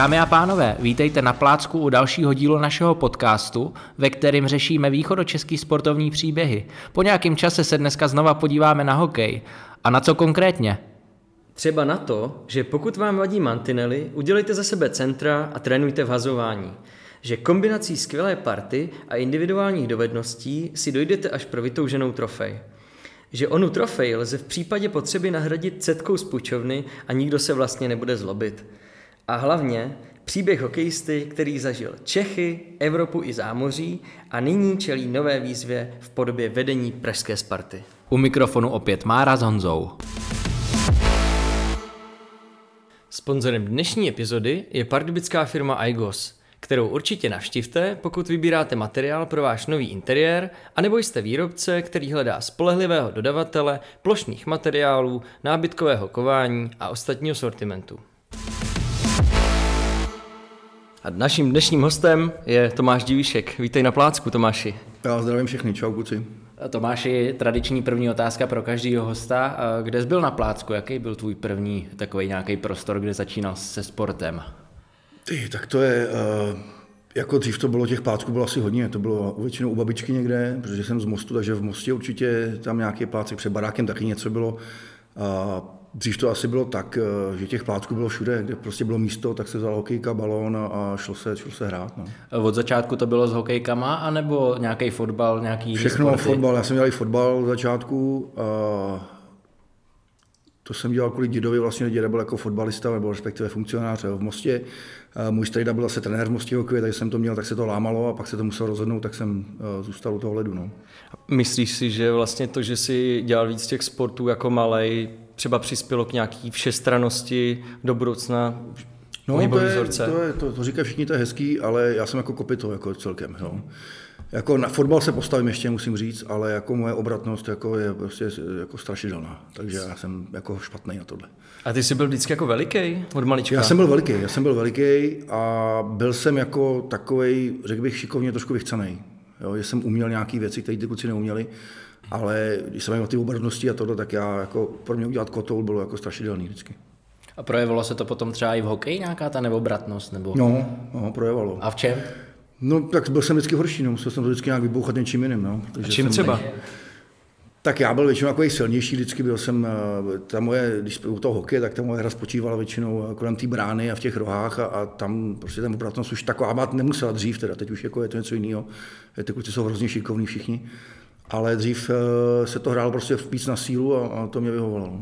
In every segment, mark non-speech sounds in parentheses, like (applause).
Dámy a pánové, vítejte na plácku u dalšího dílu našeho podcastu, ve kterém řešíme východočeský sportovní příběhy. Po nějakém čase se dneska znova podíváme na hokej. A na co konkrétně? Třeba na to, že pokud vám vadí mantinely, udělejte za sebe centra a trénujte v hazování. Že kombinací skvělé party a individuálních dovedností si dojdete až pro vytouženou trofej. Že onu trofej lze v případě potřeby nahradit cetkou z pučovny a nikdo se vlastně nebude zlobit. A hlavně příběh hokejisty, který zažil Čechy, Evropu i zámoří a nyní čelí nové výzvě v podobě vedení Pražské Sparty. U mikrofonu opět Mára s Honzou. Sponzorem dnešní epizody je pardubická firma iGos, kterou určitě navštivte, pokud vybíráte materiál pro váš nový interiér, anebo jste výrobce, který hledá spolehlivého dodavatele plošných materiálů, nábytkového kování a ostatního sortimentu. A naším dnešním hostem je Tomáš Divíšek. Vítej na plácku, Tomáši. Já zdravím všechny, čau kluci. Tomáši, tradiční první otázka pro každého hosta. Kde jsi byl na plácku? Jaký byl tvůj první takový nějaký prostor, kde začínal se sportem? Ty, tak to je, uh, jako dřív to bylo, těch plácků bylo asi hodně, to bylo většinou u babičky někde, protože jsem z Mostu, takže v Mostě určitě tam nějaký plácek, před barákem taky něco bylo. Uh, Dřív to asi bylo tak, eh, že těch plátků bylo všude, kde prostě bylo místo, tak se vzal hokejka, balón a šlo se, šlo se hrát. No. Od začátku to bylo s hokejkama, anebo nějaký fotbal, nějaký Všechno sporty? fotbal, já jsem dělal i fotbal od začátku. A to jsem dělal kvůli dědovi, vlastně děda byl jako fotbalista, nebo respektive funkcionář v Mostě. Můj strejda byl asi trenér v Mostě hokej, takže jsem to měl, tak se to lámalo a pak se to musel rozhodnout, tak jsem eh, zůstal u toho ledu. No. Myslíš si, že vlastně to, že si dělal víc těch sportů jako malej, třeba přispělo k nějaký všestranosti do budoucna No, to, je, to, je, to, to říkají všichni, to je hezký, ale já jsem jako kopito jako celkem. Jo. Jako na fotbal se postavím ještě, musím říct, ale jako moje obratnost jako je prostě jako strašidelná. Takže já jsem jako špatný na tohle. A ty jsi byl vždycky jako veliký od malička? Já jsem byl veliký, já jsem byl veliký a byl jsem jako takový, řekl bych, šikovně trošku vychcený. Jo, že jsem uměl nějaké věci, které ty kluci neuměli. Ale když jsem měl ty obratnosti a tohle, tak já jako pro mě udělat kotoul bylo jako strašidelný vždycky. A projevilo se to potom třeba i v hokeji nějaká ta neobratnost? Nebo... No, no, projevalo. A v čem? No, tak byl jsem vždycky horší, no. musel jsem to vždycky nějak vybouchat něčím jiným. No. Takže A čím jsem... třeba? Tak já byl většinou jako silnější, vždycky byl jsem, eh, ta moje, když u toho hokeje, tak ta moje hra spočívala většinou eh, kolem té brány a v těch rohách a, a tam prostě ten obratnost už taková mát nemusela dřív, teda teď už jako je to něco jiného. Ty kluci jsou hrozně šikovní všichni ale dřív eh, se to hrálo prostě víc na sílu a, a to mě vyhovovalo.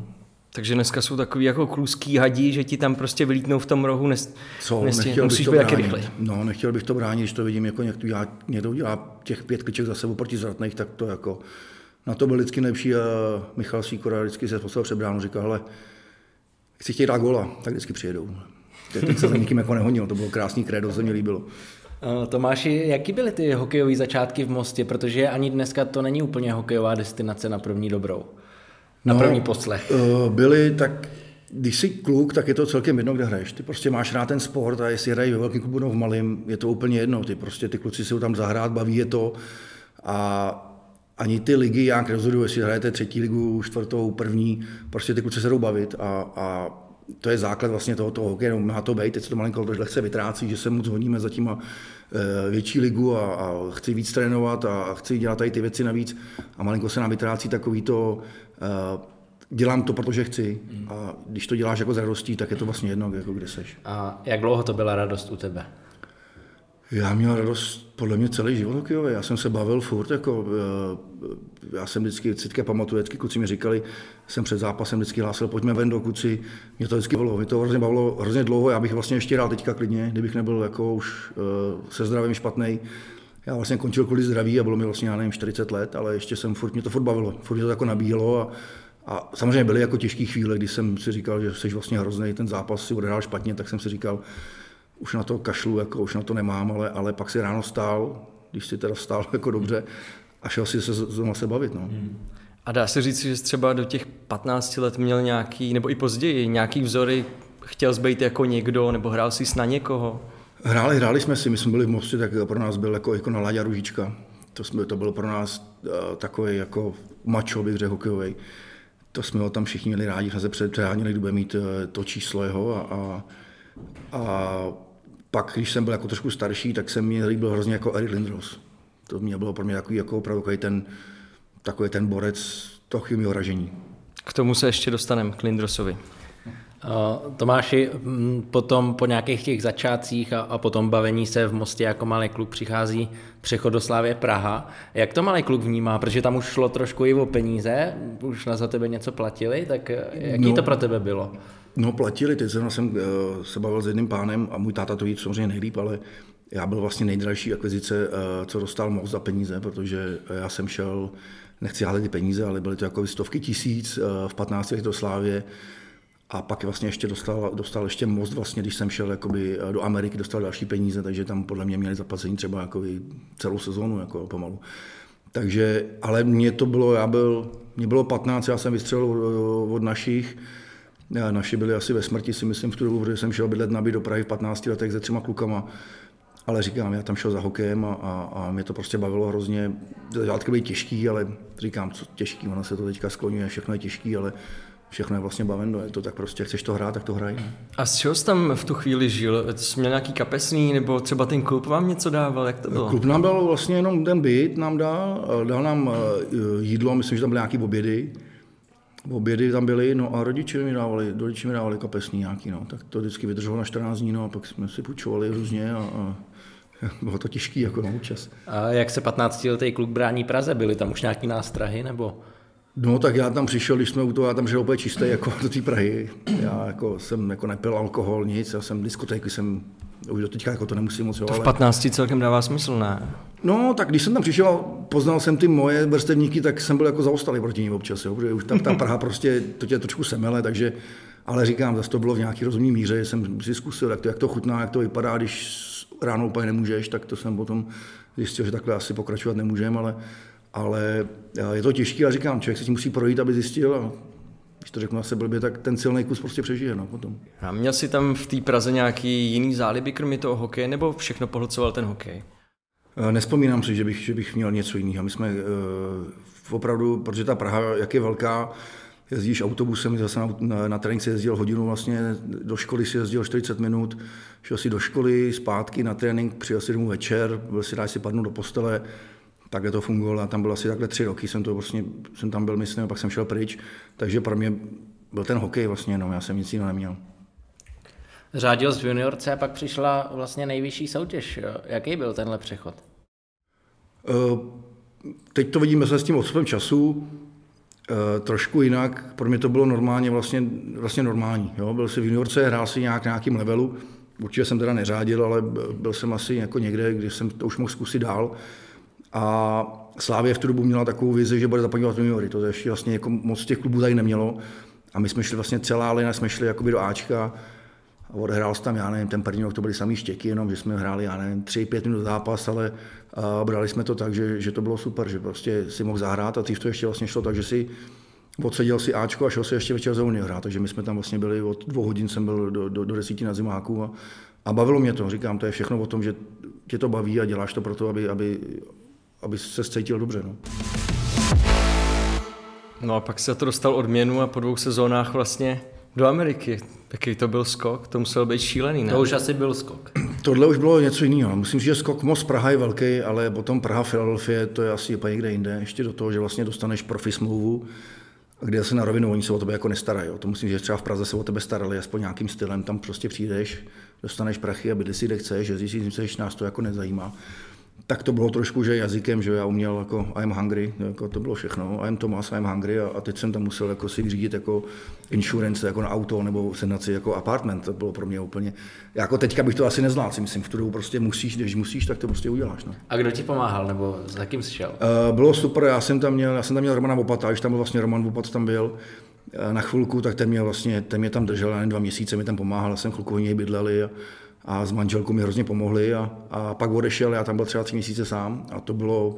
Takže dneska jsou takový jako kluský hadí, že ti tam prostě vylítnou v tom rohu, nes, Co, nes, nechtěl musíš bych to být rychlej. No, nechtěl bych to bránit, když to vidím, jako někdo dělá, někdo dělá těch pět kliček za sebou proti zratných, tak to jako, na to byl vždycky nejlepší a Michal Sýkora vždycky se postavil před bránu, říkal, hele, chci chtějí dát gola, tak vždycky přijedou. Teď se za nikým jako nehonil, to bylo krásný krédo, se mi líbilo. Eh, Tomáši, jaký byly ty hokejové začátky v Mostě? Protože ani dneska to není úplně hokejová destinace na první dobrou. Na no, první poslech. Eh, byly tak, když jsi kluk, tak je to celkem jedno, kde hraješ. Ty prostě máš rád ten sport a jestli hrají ve velkém klubu nebo v malém, je to úplně jedno. Ty prostě ty kluci si tam zahrát, baví je to a ani ty ligy, já rozhoduju, jestli hrajete třetí ligu, čtvrtou, první, prostě ty kluci se jdou bavit a, a to je základ vlastně toho, hokeje, no, má to být, teď se to malinko lehce vytrácí, že se moc honíme za tím a e, větší ligu a, a, chci víc trénovat a chci dělat tady ty věci navíc a malinko se nám vytrácí takový to, e, dělám to, protože chci a když to děláš jako s radostí, tak je to vlastně jedno, jako kde seš. A jak dlouho to byla radost u tebe? Já měl radost podle mě celý život hokejový. Já jsem se bavil furt, jako, eh, já jsem vždycky, vždycky pamatuju, vždycky kluci mi říkali, jsem před zápasem vždycky hlásil, pojďme ven do kuci. Mě to vždycky bavilo, mě to hrozně bavilo hrozně dlouho, já bych vlastně ještě hrál teďka klidně, kdybych nebyl jako už uh, se zdravím špatný. Já vlastně končil kvůli zdraví a bylo mi vlastně, já nevím, 40 let, ale ještě jsem furt, mě to furt bavilo, furt mě to jako nabíjelo a, a samozřejmě byly jako těžké chvíle, kdy jsem si říkal, že jsi vlastně hrozný, ten zápas si odehrál špatně, tak jsem si říkal, už na to kašlu, jako už na to nemám, ale, ale pak si ráno stál, když si teda stál (laughs) jako dobře a šel si se znovu se bavit. No. Hmm. A dá se říct, že jsi třeba do těch 15 let měl nějaký, nebo i později, nějaký vzory, chtěl jsi být jako někdo, nebo hrál jsi na někoho? Hráli, hráli jsme si, my jsme byli v Mostě, tak pro nás byl jako, jako na Láďa Ružička. To, jsme, to byl pro nás uh, takový jako mačo, bych řekl, hokejový. To jsme ho tam všichni měli rádi, jsme se předháněli, kdo bude mít uh, to číslo jeho a, a, a pak, když jsem byl jako trošku starší, tak jsem mi líbil hrozně jako Eric Lindros. To mě bylo pro mě takový, jako opravdu takový ten, takový ten borec toho chybního ražení. K tomu se ještě dostaneme, k Lindrosovi. Tomáši, potom po nějakých těch začátcích a, a potom bavení se v Mostě jako malý kluk přichází přechod do Slávě Praha. Jak to malý kluk vnímá? Protože tam už šlo trošku i o peníze, už na za tebe něco platili, tak jaký no, to pro tebe bylo? No platili, teď jsem, jsem uh, se bavil s jedným pánem a můj táta to ví samozřejmě nejlíp, ale já byl vlastně nejdražší akvizice, uh, co dostal most za peníze, protože já jsem šel, nechci hádat ty peníze, ale byly to jako stovky tisíc uh, v 15 letech do Slávě, a pak vlastně ještě dostal, dostal ještě most, vlastně, když jsem šel jakoby, do Ameriky, dostal další peníze, takže tam podle mě měli zaplacení třeba jakoby, celou sezónu jako pomalu. Takže, ale mě to bylo, já byl, mě bylo 15, já jsem vystřelil od našich, naši byli asi ve smrti, si myslím, v tu dobu, protože jsem šel bydlet na do Prahy v 15 letech se třema klukama. Ale říkám, já tam šel za hokejem a, a, a mě to prostě bavilo hrozně. Začátky byly těžký, ale říkám, co těžký, ono se to teďka skloňuje, všechno je těžký, ale všechno je vlastně bavendo, je to tak prostě, chceš to hrát, tak to hraj. Ne? A z čeho jsi tam v tu chvíli žil? Jsi měl nějaký kapesný, nebo třeba ten klub vám něco dával, jak to bylo? Klub nám dal vlastně jenom ten byt, nám dal, dal nám eh, jídlo, myslím, že tam byly nějaké obědy, obědy tam byly, no a rodiče mi dávali, rodiče mi dávali kapesný nějaký, no, tak to vždycky vydrželo na 14 dní, no a pak jsme si půjčovali různě a, a (laughs) bylo to těžký jako na čas. A jak se 15 letý kluk brání Praze? Byly tam už nějaký nástrahy nebo? No tak já tam přišel, když jsme u toho, já tam žil úplně čistý jako (laughs) do té Prahy. Já jako jsem jako nepil alkohol, nic, já jsem diskotéky, jsem už do teďka jako to nemusím moc. To v 15 ale... celkem dává smysl, ne? No, tak když jsem tam přišel poznal jsem ty moje vrstevníky, tak jsem byl jako zaostalý proti ním občas, jo, protože už tam ta (laughs) Praha prostě, to tě trošku semele, takže, ale říkám, zase to bylo v nějaký rozumný míře, jsem si zkusil, jak to, jak to chutná, jak to vypadá, když ráno úplně nemůžeš, tak to jsem potom zjistil, že takhle asi pokračovat nemůžeme, ale ale eh, je to těžké a říkám, člověk se tím musí projít, aby zjistil a když to řeknu asi blbě, tak ten silný kus prostě přežije no, potom. A měl jsi tam v té Praze nějaký jiný záliby, kromě toho hokeje, nebo všechno pohlcoval ten hokej? Eh, nespomínám si, že bych, že bych měl něco jiného. My jsme uh, opravdu, protože ta Praha, jak je velká, jezdíš autobusem, zase na, na, na trénink si jezdil hodinu vlastně, do školy si jezdil 40 minut, šel si do školy, zpátky na trénink, přijel si domů večer, byl si dát si padnout do postele, takhle to fungovalo. a tam byl asi takhle tři roky, jsem, to vlastně, jsem tam byl, myslím, a pak jsem šel pryč, takže pro mě byl ten hokej vlastně, no, já jsem nic jiného neměl. Řádil z juniorce a pak přišla vlastně nejvyšší soutěž. Jaký byl tenhle přechod? Uh, teď to vidíme se s tím odstupem času, uh, trošku jinak. Pro mě to bylo normálně vlastně, vlastně normální. Jo? Byl si v juniorce, hrál si nějak nějakým levelu. Určitě jsem teda neřádil, ale byl jsem asi jako někde, kde jsem to už mohl zkusit dál. A Slávě v tu dobu měla takovou vizi, že bude zapadňovat juniory. To ještě vlastně jako moc těch klubů tady nemělo. A my jsme šli vlastně celá lina, jsme šli jakoby do Ačka a odehrál tam, já nevím, ten první rok to byly samý štěky, jenom že jsme hráli, já nevím, tři, pět minut zápas, ale a brali jsme to tak, že, že, to bylo super, že prostě si mohl zahrát a dřív to ještě vlastně šlo tak, že si odseděl si Ačko a šel si ještě večer za Unii hrát, takže my jsme tam vlastně byli od dvou hodin, jsem byl do, do, do desíti na zimáku a, a bavilo mě to, říkám, to je všechno o tom, že tě to baví a děláš to proto, aby, aby aby se cítil dobře. No. no a pak se to dostal odměnu a po dvou sezónách vlastně do Ameriky. Jaký to byl skok? To musel být šílený, ne? To už asi byl skok. (clears throat) Tohle už bylo něco jiného. Musím říct, že skok Most Praha je velký, ale potom Praha Philadelphia to je asi úplně někde jinde. Ještě do toho, že vlastně dostaneš profi smlouvu, kde se na rovinu oni se o tebe jako nestarají. To musím říct, že třeba v Praze se o tebe starali aspoň nějakým stylem, tam prostě přijdeš, dostaneš prachy a bydli si, kde chceš, že zjistíš, že nás to jako nezajímá tak to bylo trošku, že jazykem, že já uměl jako I'm hungry, jako to bylo všechno, I'm Thomas, I'm hungry a, a teď jsem tam musel jako si řídit jako insurance jako na auto nebo sedaci jako apartment, to bylo pro mě úplně, jako teďka bych to asi nezvládl, si myslím, v tu dobu prostě musíš, když musíš, tak to prostě uděláš. No. A kdo ti pomáhal, nebo za kým jsi šel? Uh, bylo super, já jsem tam měl, já jsem tam měl Romana Vopata, když tam byl vlastně Roman Vopat tam byl, eh, na chvilku, tak ten mě vlastně, ten mě tam držel, jen dva měsíce mi tam pomáhal, jsem chvilku u něj bydleli a, a s manželkou mi hrozně pomohli a, a pak odešel, já tam byl třeba tři měsíce sám a to bylo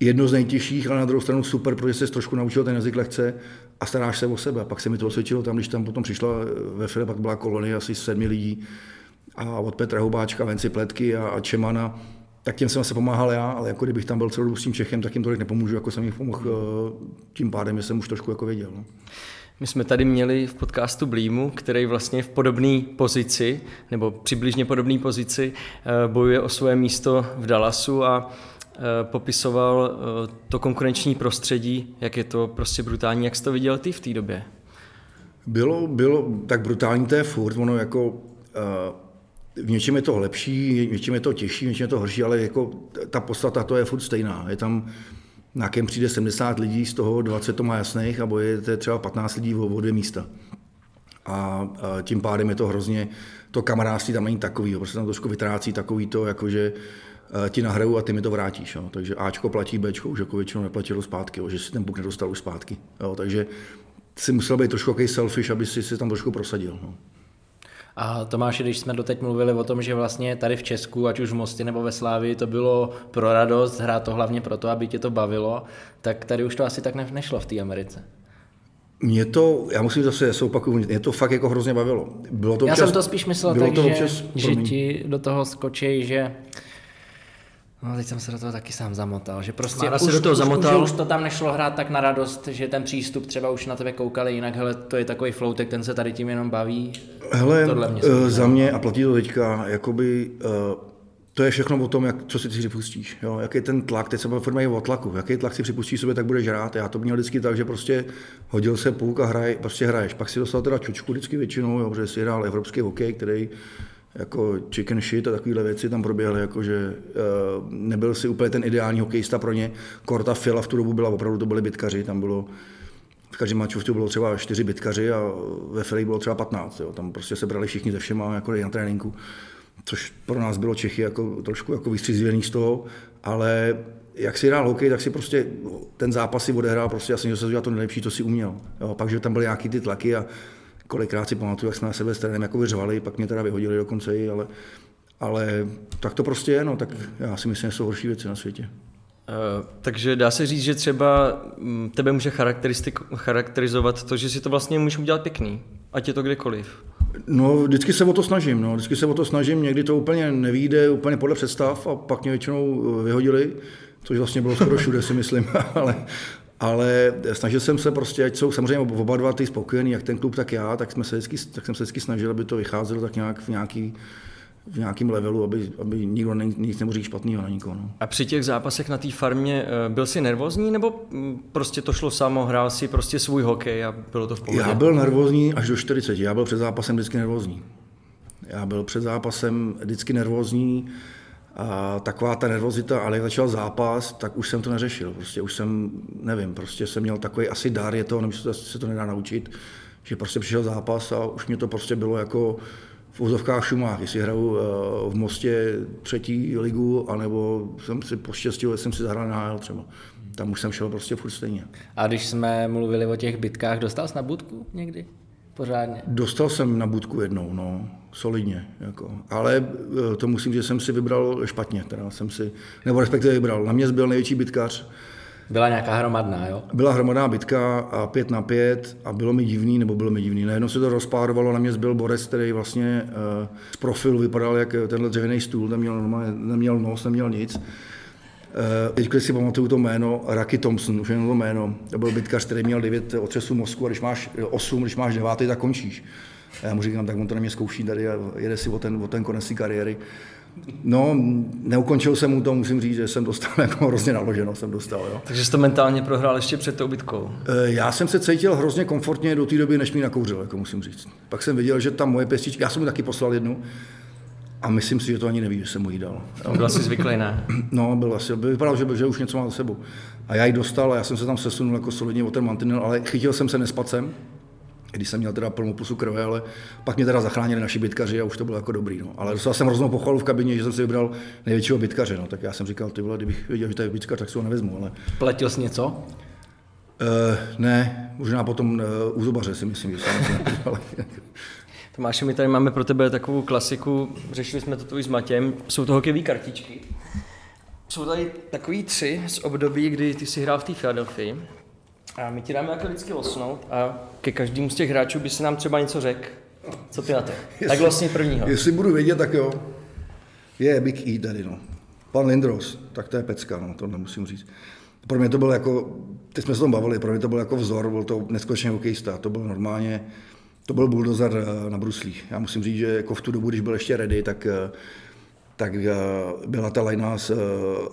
jedno z nejtěžších, ale na druhou stranu super, protože se trošku naučil ten jazyk lehce a staráš se o sebe. A pak se mi to osvědčilo tam, když tam potom přišla ve File, pak byla kolonie asi sedmi lidí a od Petra Hubáčka, Venci Pletky a, a Čemana, tak těm jsem asi pomáhal já, ale jako kdybych tam byl celou dobu s tím Čechem, tak jim tolik nepomůžu, jako jsem jim pomohl eh, tím pádem, že jsem už trošku jako věděl. No. My jsme tady měli v podcastu Blímu, který vlastně v podobné pozici, nebo přibližně podobné pozici, eh, bojuje o své místo v Dallasu a eh, popisoval eh, to konkurenční prostředí, jak je to prostě brutální. Jak jsi to viděl ty v té době? Bylo, bylo, tak brutální to je furt, ono jako v něčem je to lepší, v něčem je to těžší, v něčem je to horší, ale jako ta podstata to je furt stejná. Je tam na kem přijde 70 lidí, z toho 20 to má jasných a bojujete třeba 15 lidí o dvě místa. A, a tím pádem je to hrozně, to kamarádství tam není takový, prostě tam trošku vytrácí takový to, jakože ti nahraju a ty mi to vrátíš. Jo. Takže Ačko platí, Bčko už jako většinou neplatilo zpátky, jo, že si ten puk nedostal už zpátky. Jo. Takže si musel být trošku takový selfish, aby si si tam trošku prosadil. No. A Tomáš, když jsme doteď mluvili o tom, že vlastně tady v Česku, ať už v Mosti nebo ve Slávii, to bylo pro radost, hrát to hlavně proto, aby tě to bavilo, tak tady už to asi tak nešlo v té Americe. Mě to, já musím zase se opakovat, mě to fakt jako hrozně bavilo. Bylo to já občas, jsem to spíš myslel tak, to občas, že, že ti do toho skočí, že No, teď jsem se do toho taky sám zamotal, že prostě už, se do toho zamotal. Už, už to tam nešlo hrát tak na radost, že ten přístup třeba už na tebe koukali jinak, hele, to je takový floutek, ten se tady tím jenom baví. Hele, mě uh, za mě, a platí to teďka, jakoby, uh, to je všechno o tom, jak, co si ty připustíš. Jo? Jaký je ten tlak, teď se bavíme o tlaku, jaký tlak si připustíš sobě, tak budeš hrát. Já to měl vždycky tak, že prostě hodil se půlk a hraj, prostě hraješ. Pak si dostal teda čučku vždycky většinou, jo, protože si hrál evropský hokej, který jako chicken shit a takovéhle věci tam proběhly, jako že uh, nebyl si úplně ten ideální hokejista pro ně. Korta Fila v tu dobu byla opravdu, to byli bitkaři, tam bylo v každém maču bylo třeba čtyři bitkaři a ve Fili bylo třeba 15. Jo. Tam prostě se brali všichni ze všema jako na tréninku, což pro nás bylo Čechy jako, trošku jako vystřízvěný z toho, ale jak si hrál hokej, tak si prostě ten zápas si odehrál, prostě já jsem se to nejlepší, to si uměl. Jo. Pak, že tam byly nějaký ty tlaky a kolikrát si pamatuju, jak jsme na sebe s trenem jako vyřvali, pak mě teda vyhodili dokonce, ale, ale tak to prostě je, no, tak já si myslím, že jsou horší věci na světě. Uh, takže dá se říct, že třeba mm, tebe může charakterizovat to, že si to vlastně můžeš udělat pěkný, ať je to kdekoliv. No, vždycky se o to snažím, no, vždycky se o to snažím, někdy to úplně nevíde, úplně podle představ a pak mě většinou vyhodili, což vlastně bylo skoro všude, si myslím, (laughs) ale, ale snažil jsem se prostě, ať jsou samozřejmě oba dva ty spokojení, jak ten klub, tak já, tak, jsme se vždycky, tak jsem se vždycky snažil, aby to vycházelo tak nějak v nějaký, v nějakém levelu, aby, aby nikdo ne, nic nemohl říct špatného na nikoho. No. A při těch zápasech na té farmě eh, byl jsi nervózní, nebo mm, prostě to šlo samo, hrál si prostě svůj hokej a bylo to v pohodě? Já byl nervózní až do 40, já byl před zápasem vždycky nervózní. Já byl před zápasem vždycky nervózní, a taková ta nervozita, ale jak začal zápas, tak už jsem to neřešil. Prostě už jsem, nevím, prostě jsem měl takový asi dar, je to, nevím, to, se to nedá naučit, že prostě přišel zápas a už mě to prostě bylo jako v úzovkách šumách, jestli hraju eh, v Mostě třetí ligu, anebo jsem si poštěstil, jsem si zahrál na třeba. Tam už jsem šel prostě furt stejně. A když jsme mluvili o těch bitkách, dostal jsi na budku někdy? Pořádně? Dostal jsem na budku jednou, no solidně. Jako. Ale eh, to musím, že jsem si vybral špatně. Teda jsem si, nebo respektive vybral. Na mě byl největší bitkař. Byla nějaká hromadná, jo? Byla hromadná bitka a pět na pět a bylo mi divný, nebo bylo mi divný. Najednou se to rozpárovalo, na mě byl Borec, který vlastně uh, z profilu vypadal jak tenhle dřevěný stůl, neměl, normálně, neměl nos, neměl nic. Uh, teď, když si pamatuju to jméno, Rocky Thompson, už jenom to jméno, to byl bitkař, který měl 9 otřesů mozku a když máš 8, když máš 9, tak končíš. A já mu říkám, tak on to na mě zkouší tady a jede si o ten, o ten konec kariéry. No, neukončil jsem mu to, musím říct, že jsem dostal (laughs) jako hrozně naloženo, jsem dostal. Jo. Takže jsi to mentálně prohrál ještě před tou bitkou? E, já jsem se cítil hrozně komfortně do té doby, než mi nakouřil, jako musím říct. Pak jsem viděl, že ta moje pěstička, já jsem mu taky poslal jednu, a myslím si, že to ani neví, že jsem mu jí dal. Byl asi zvyklý, ne? (clears throat) No, byl asi, vypadal, že, že už něco má za sebou. A já ji dostal a já jsem se tam sesunul jako solidně o ten mantinel, ale chytil jsem se nespacem, když jsem měl teda plnou pusu krve, ale pak mě teda zachránili naši bitkaři a už to bylo jako dobrý. No. Ale dostal jsem hroznou pochvalu v kabině, že jsem si vybral největšího bitkaře. No. Tak já jsem říkal, ty vole, kdybych věděl, že to je bitkař, tak si ho nevezmu. Ale... Platil jsi něco? Uh, ne, možná potom uh, u zubaře si myslím, že jsem. (laughs) Tomáši, my tady máme pro tebe takovou klasiku, řešili jsme to tu i s Matěm, jsou to hokejové kartičky. Jsou tady takový tři z období, kdy ty si hrál v té Philadelphii. A my ti dáme jako vždycky losnout a ke každému z těch hráčů by si nám třeba něco řekl. Co ty na to? Tak vlastně prvního. Jestli budu vědět, tak jo. Je Big E tady, no. Pan Lindros, tak to je pecka, no, to nemusím říct. Pro mě to byl jako, teď jsme se tom bavili, pro mě to byl jako vzor, byl to neskutečně hokejista, to byl normálně, to byl bulldozer eh, na bruslích. Já musím říct, že jako v tu dobu, když byl ještě ready, tak eh, tak eh, byla ta lajna s,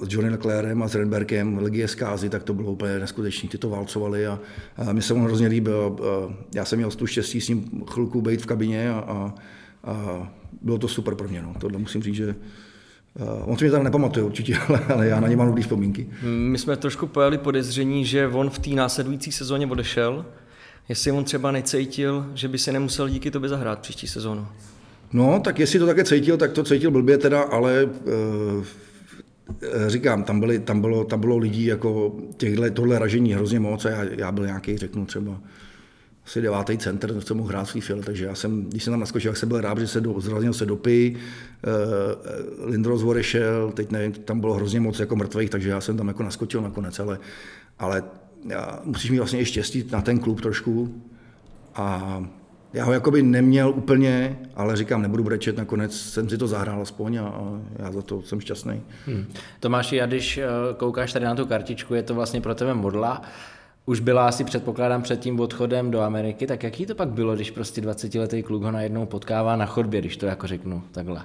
s Johnny Leclerem a s Redbergem, Legie Skázy, tak to bylo úplně neskutečné, ty to válcovali a, a mě se on hrozně líbil. Já jsem měl tu štěstí s ním chvilku být v kabině a, a, a bylo to super pro mě. No. Tohle musím říct, že On si mě tam nepamatuje určitě, (laughs) ale, ale já na ně mám dobrý vzpomínky. My jsme trošku pojali podezření, že on v té následující sezóně odešel. Jestli on třeba necítil, že by se nemusel díky tobě zahrát příští sezónu. No, tak jestli to také cítil, tak to cítil blbě teda, ale e, říkám, tam, byly, tam, bylo, tam bylo lidí jako těchhle, tohle ražení hrozně moc a já, já byl nějaký, řeknu třeba asi devátý center, co mohl hrát svý fil, takže já jsem, když jsem tam naskočil, tak jsem byl rád, že se do, zraznil se dopy, uh, Lindros odešel, teď nevím, tam bylo hrozně moc jako mrtvých, takže já jsem tam jako naskočil nakonec, ale, ale musíš mít vlastně i štěstí na ten klub trošku a já ho jakoby neměl úplně, ale říkám, nebudu brečet, nakonec jsem si to zahrál aspoň a, já za to jsem šťastný. Hmm. Tomáši, já když eh, koukáš tady na tu kartičku, je to vlastně pro tebe modla, už byla asi předpokládám před tím odchodem do Ameriky, tak jaký to pak bylo, když prostě 20-letý kluk ho najednou potkává na chodbě, když to jako řeknu takhle?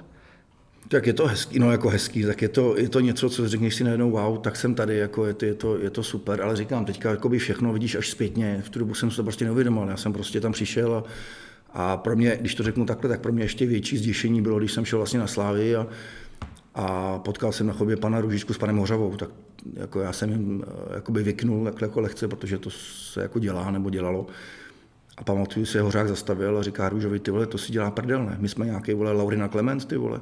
Tak je to hezký, no jako hezký, tak je to, je to něco, co řekneš si najednou, wow, tak jsem tady, jako je, to, je, to, je to super, ale říkám, teďka jako by všechno vidíš až zpětně, v tu dobu jsem se to prostě neuvědomil, já jsem prostě tam přišel a, a pro mě, když to řeknu takhle, tak pro mě ještě větší zděšení bylo, když jsem šel vlastně na Slávy a, a potkal jsem na chodbě pana Ružičku s panem Hořavou, tak jako já jsem jim eh, jakoby vyknul takhle jako lehce, protože to se jako dělá nebo dělalo. A pamatuju se, Hořák zastavil a říká Růžovi, ty vole, to si dělá prdel, ne? My jsme nějaký, vole, Laurina Clement, ty vole.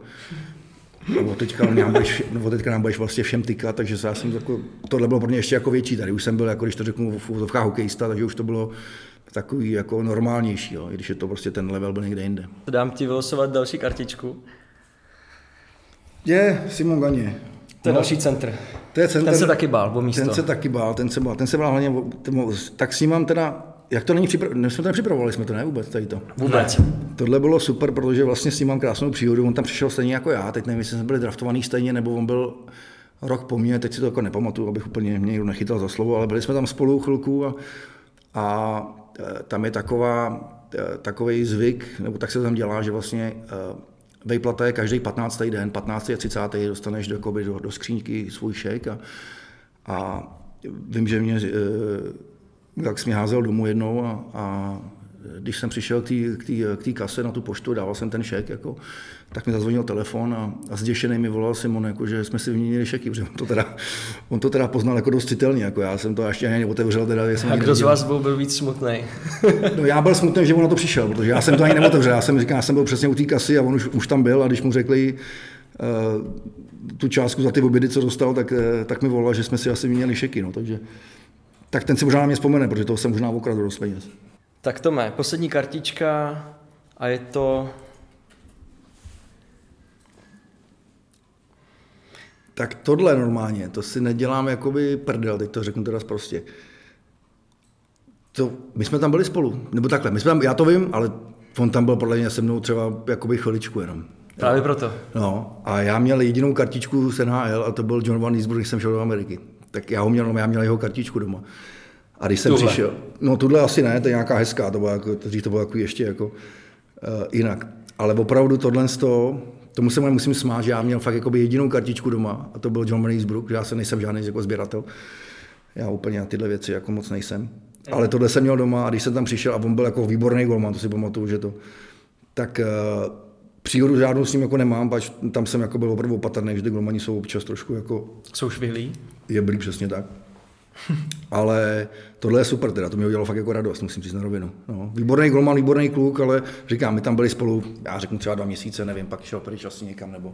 A teďka nám budeš, no, teďka nám budeš vlastně všem tykat, takže já jsem jako, tohle bylo pro mě ještě jako větší tady. Už jsem byl, jako když to řeknu, v úzovkách hokejista, takže už to bylo takový jako normálnější, jo, i když je to prostě ten level byl někde jinde. Dám ti vylosovat další kartičku. Je Simon Ganě. To je no, další centr. To je centr. Ten se taky bál, o místo. Ten se taky bál, ten se bál, ten se bál hlavně, tak s ním mám teda, jak to není připravovali, jsme to nepřipravovali, jsme to ne vůbec, tady to. Vůbec. Tohle bylo super, protože vlastně s ním mám krásnou příhodu, on tam přišel stejně jako já, teď nevím, jestli jsme byli draftovaný stejně, nebo on byl rok po mně, teď si to jako nepamatuju, abych úplně mě někdo nechytal za slovo, ale byli jsme tam spolu chvilku a, a e, tam je taková, e, takový zvyk, nebo tak se tam dělá, že vlastně e, Vejplata je každý 15. den, 15. a 30. dostaneš do, do, do skříňky svůj šek a, a vím, že mě, jak jsi mě házel domů jednou a, a když jsem přišel k té kase na tu poštu, dával jsem ten šek, jako, tak mi zazvonil telefon a, a zděšený mi volal Simon, jako, že jsme si vyměnili šeky, protože on to teda, on to teda poznal jako dost citelně, jako já jsem to ještě ani otevřel. Teda, jsem a kdo z vás byl, byl víc smutný? (laughs) no já byl smutný, že on na to přišel, protože já jsem to ani neotevřel, já jsem říkal, já jsem byl přesně u té kasy a on už, už tam byl a když mu řekli, uh, tu částku za ty obědy, co dostal, tak, uh, tak mi volal, že jsme si asi vyměnili šeky, no, takže tak ten si možná na mě vzpomene, protože toho jsem možná okradl dost peněz. Tak to mé, poslední kartička a je to... Tak tohle normálně, to si nedělám jakoby prdel, teď to řeknu teda prostě. To, my jsme tam byli spolu, nebo takhle, my jsme tam, já to vím, ale on tam byl podle mě se mnou třeba jakoby chviličku jenom. Právě proto. No, a já měl jedinou kartičku z NHL a to byl John Van Easburg, když jsem šel do Ameriky. Tak já ho měl, no, já měl jeho kartičku doma. A když jsem tuhle. přišel, no tuhle asi ne, to je nějaká hezká, to bylo jako, to, to bylo jako ještě jako uh, jinak. Ale opravdu tohle z toho, tomu se musím smát, že já měl fakt jako jedinou kartičku doma a to byl John Manisbrook, že já se nejsem žádný jako sběratel. Já úplně na tyhle věci jako moc nejsem. Ale tohle jsem měl doma a když jsem tam přišel a on byl jako výborný golman, to si pamatuju, že to, tak uh, příhodu žádnou s ním jako nemám, pač tam jsem jako byl opravdu opatrný, že ty golmani jsou občas trošku jako... Jsou švihlí? Je byli přesně tak. (laughs) ale tohle je super, teda, to mi udělalo fakt jako radost, musím říct na rovinu. No, výborný golman, výborný kluk, ale říkám, my tam byli spolu, já řeknu třeba dva měsíce, nevím, pak šel pryč asi někam, nebo...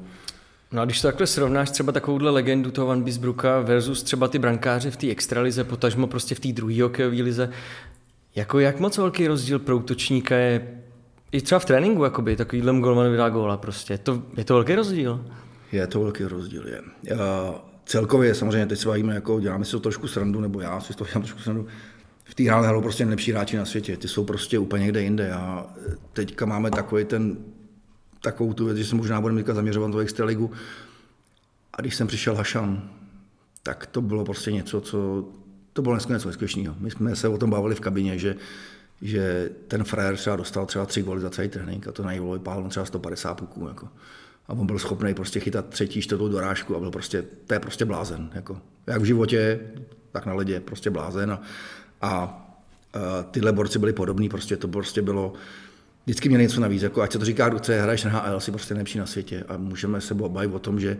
No a když to takhle srovnáš třeba takovouhle legendu toho Van Bisbruka versus třeba ty brankáře v té extralize, potažmo prostě v té druhé hokejové lize, jako jak moc velký rozdíl pro útočníka je i třeba v tréninku, jakoby, takovýhle golman vydá góla prostě. To, je to velký rozdíl? Je to velký rozdíl, je. Já, celkově samozřejmě teď se bavíme, jako děláme si to trošku srandu, nebo já si to dělám trošku srandu. V té hrále hrajou prostě nejlepší hráči na světě, ty jsou prostě úplně někde jinde a teďka máme takový ten, takovou tu věc, že se možná budeme teďka zaměřovat do extraligu. A když jsem přišel Hašan, tak to bylo prostě něco, co to bylo dneska něco. My jsme se o tom bavili v kabině, že, že ten frajer třeba dostal třeba tři goly za celý trénink a to na něj vypálil třeba 150 puků. Jako. A on byl schopný prostě chytat třetí, čtvrtou dorážku a byl prostě, to je prostě blázen. Jako. Jak v životě, tak na ledě, prostě blázen. A, a, a tyhle borci byli podobní, prostě to prostě bylo, vždycky měli něco navíc, jako ať se to říká, kdo chce, hraješ HL, si prostě nejlepší na světě a můžeme se bavit o tom, že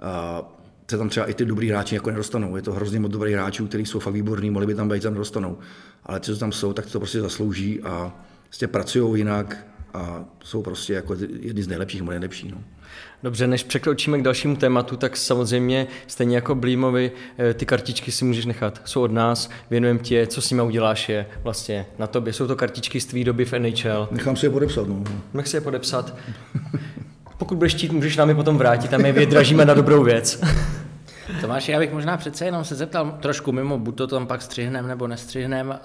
a, se tam třeba i ty dobrý hráči jako nedostanou. Je to hrozně moc dobrých hráčů, kteří jsou fakt výborní, mohli by tam být, tam nedostanou. Ale ti, co tam jsou, tak to prostě zaslouží a prostě pracují jinak a jsou prostě jako jedni z nejlepších, nebo nejlepší. No. Dobře, než překročíme k dalšímu tématu, tak samozřejmě stejně jako Blímovi, eh, ty kartičky si můžeš nechat. Jsou od nás, věnujeme ti co s nimi uděláš je vlastně na tobě. Jsou to kartičky z tvý doby v NHL. Nechám si je podepsat. No. Nech si je podepsat. Pokud budeš chtít, můžeš nám je potom vrátit a my je vydražíme na dobrou věc. (laughs) Tomáš, já bych možná přece jenom se zeptal trošku mimo, buď to tam pak střihnem nebo nestřihnem.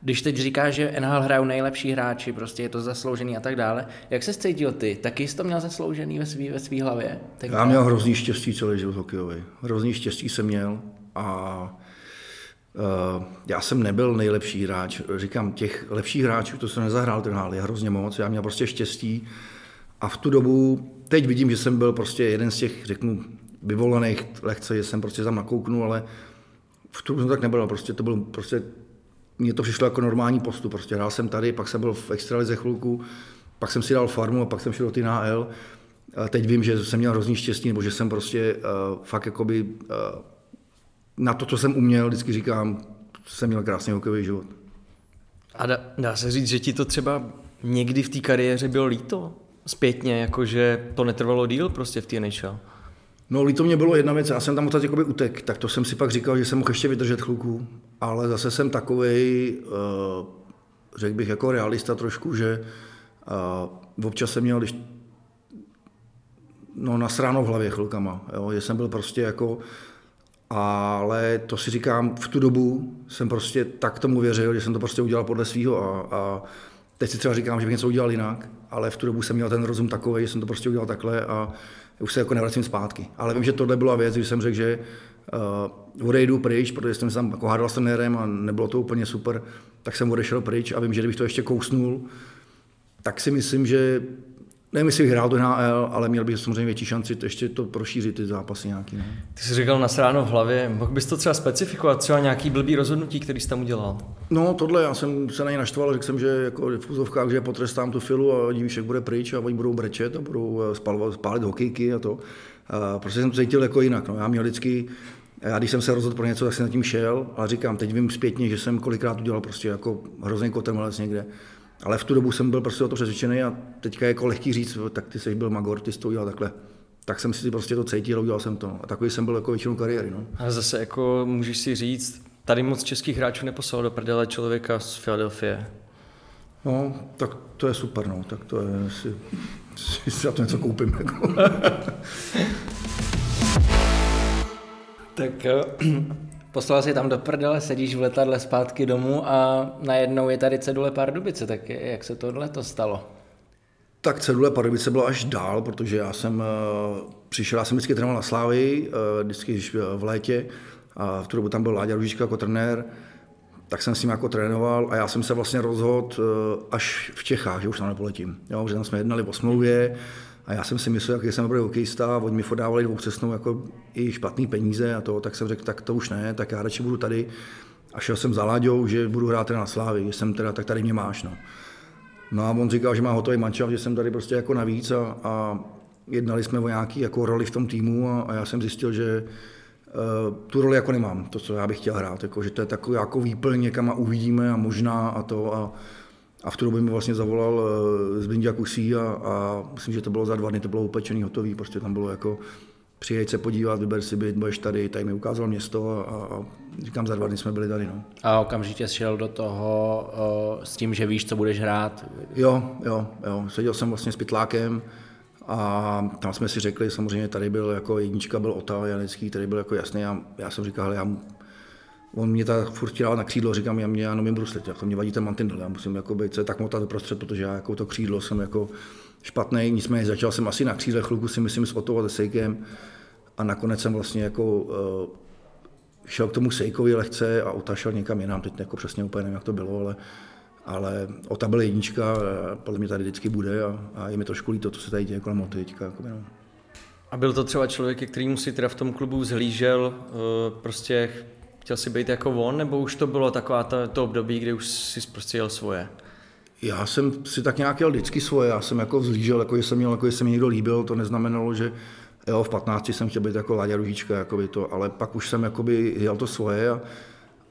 Když teď říkáš, že NHL hrajou nejlepší hráči, prostě je to zasloužený a tak dále, jak se cítil ty? Taky jsi to měl zasloužený ve svý, ve svý hlavě? Tak já měl hrozný štěstí celý život hokejový. Hrozný štěstí jsem měl a Uh, já jsem nebyl nejlepší hráč. Říkám, těch lepších hráčů, to jsem nezahrál ten hál, je hrozně moc. Já měl prostě štěstí a v tu dobu, teď vidím, že jsem byl prostě jeden z těch, řeknu, vyvolených lehce, že jsem prostě tam nakouknul, ale v tu dobu tak nebylo. Prostě to byl prostě, mně to přišlo jako normální postup. Prostě hrál jsem tady, pak jsem byl v extralize chvilku, pak jsem si dal farmu a pak jsem šel do TNHL. A teď vím, že jsem měl hrozný štěstí, nebo že jsem prostě uh, fakt jakoby uh, na to, co jsem uměl, vždycky říkám, jsem měl krásný hokejový život. A dá, dá se říct, že ti to třeba někdy v té kariéře bylo líto? Zpětně, jakože to netrvalo díl prostě v té NHL? No, líto mě bylo jedna věc, já jsem tam odsaď jakoby utek, tak to jsem si pak říkal, že jsem mohl ještě vydržet chvilku, ale zase jsem takovej, uh, řekl bych jako realista trošku, že uh, občas jsem měl, když no, nasráno v hlavě chvilkama, jo, že jsem byl prostě jako, ale to si říkám, v tu dobu jsem prostě tak tomu věřil, že jsem to prostě udělal podle svého a, a teď si třeba říkám, že bych něco udělal jinak, ale v tu dobu jsem měl ten rozum takový, že jsem to prostě udělal takhle a už se jako nevracím zpátky. Ale vím, že tohle byla věc, když jsem řekl, že uh, odejdu pryč, protože jsem se tam jako hádal s trenérem a nebylo to úplně super, tak jsem odešel pryč a vím, že kdybych to ještě kousnul, tak si myslím, že Nevím, jestli hrál do NHL, ale měl bych samozřejmě větší šanci to ještě to prošířit ty zápasy nějaký. Ne? Ty jsi říkal na sráno v hlavě, mohl bys to třeba specifikovat, třeba nějaký blbý rozhodnutí, který jsi tam udělal? No tohle, já jsem se na ně naštval, řekl jsem, že jako v fuzovkách, že potrestám tu filu a divíšek bude pryč a oni budou brečet a budou eh, spalovat, spálit hokejky a to. A prostě jsem to cítil jako jinak. No. Já měl vždycky, já když jsem se rozhodl pro něco, tak jsem na tím šel, ale říkám, teď vím zpětně, že jsem kolikrát udělal prostě jako hrozný kotrmelec někde. Ale v tu dobu jsem byl prostě o to přesvědčený a teďka je jako lehký říct, tak ty jsi byl Magor, ty jsi to udělal takhle. Tak jsem si prostě to cítil a udělal jsem to. A takový jsem byl jako většinou kariéry. No. A zase jako můžeš si říct, tady moc českých hráčů neposlal do prdele člověka z Philadelphia. No, tak to je super, no. Tak to je, si, si, si za to něco koupím. Jako. (laughs) tak Poslal si tam do prdele, sedíš v letadle zpátky domů a najednou je tady cedule Pardubice, tak jak se tohle to stalo? Tak cedule Pardubice bylo až dál, protože já jsem uh, přišel, já jsem vždycky trénoval na Slávy, uh, vždycky v létě, a v tu dobu tam byl Láďa Ružička jako trenér, tak jsem s ním jako trénoval a já jsem se vlastně rozhodl až v Čechách, že už tam nepoletím. Jo, že tam jsme jednali o smlouvě, a já jsem si myslel, jak jsem dobrý hokejista, oni mi fodávali dvoukcestnou jako i špatný peníze a to, tak jsem řekl, tak to už ne, tak já radši budu tady. A šel jsem za Láďou, že budu hrát teda na Slávy, že jsem teda, tak tady mě máš. No. no a on říkal, že má hotový mančav, že jsem tady prostě jako navíc a, a jednali jsme o nějaký jako roli v tom týmu a, a já jsem zjistil, že uh, tu roli jako nemám, to, co já bych chtěl hrát, jako, že to je takový jako výplň někam a uvidíme a možná a to a, a v tu dobu mi vlastně zavolal uh, Zbindia Kusí a, a myslím, že to bylo za dva dny, to bylo upečený, hotový, prostě tam bylo jako přijeď se podívat, vyber si byt, budeš tady, tady mi ukázal město a, a, říkám, za dva dny jsme byli tady. No. A okamžitě šel do toho uh, s tím, že víš, co budeš hrát? Jo, jo, jo. Seděl jsem vlastně s Pytlákem a tam jsme si řekli, samozřejmě tady byl jako jednička, byl Ota Janecký, tady byl jako jasný. Já, já jsem říkal, já On mě tak furt dával na křídlo, říkám, já mě jenom bruslit, jako mě vadí ten mantinel, já musím jako být tak motat doprostřed, protože já jako to křídlo jsem jako špatný, nicméně začal jsem asi na křídle chvilku si myslím s Otou a Sejkem a nakonec jsem vlastně jako uh, šel k tomu Sejkovi lehce a otašel někam jinam, teď jako přesně úplně nevím, jak to bylo, ale, ale Ota byl jednička, podle mě tady vždycky bude a, a je mi trošku líto, co se tady děje kolem Oty teďka. Jako, no. A byl to třeba člověk, který si teda v tom klubu zhlížel, eh, prostě chtěl si být jako on, nebo už to bylo taková ta, to období, kdy už si prostě jel svoje? Já jsem si tak nějak jel vždycky svoje, já jsem jako vzlížel, jako že jsem měl, jako že se mi někdo líbil, to neznamenalo, že jo, v 15 jsem chtěl být jako Láďa Ružička, jakoby to, ale pak už jsem jakoby jel to svoje a,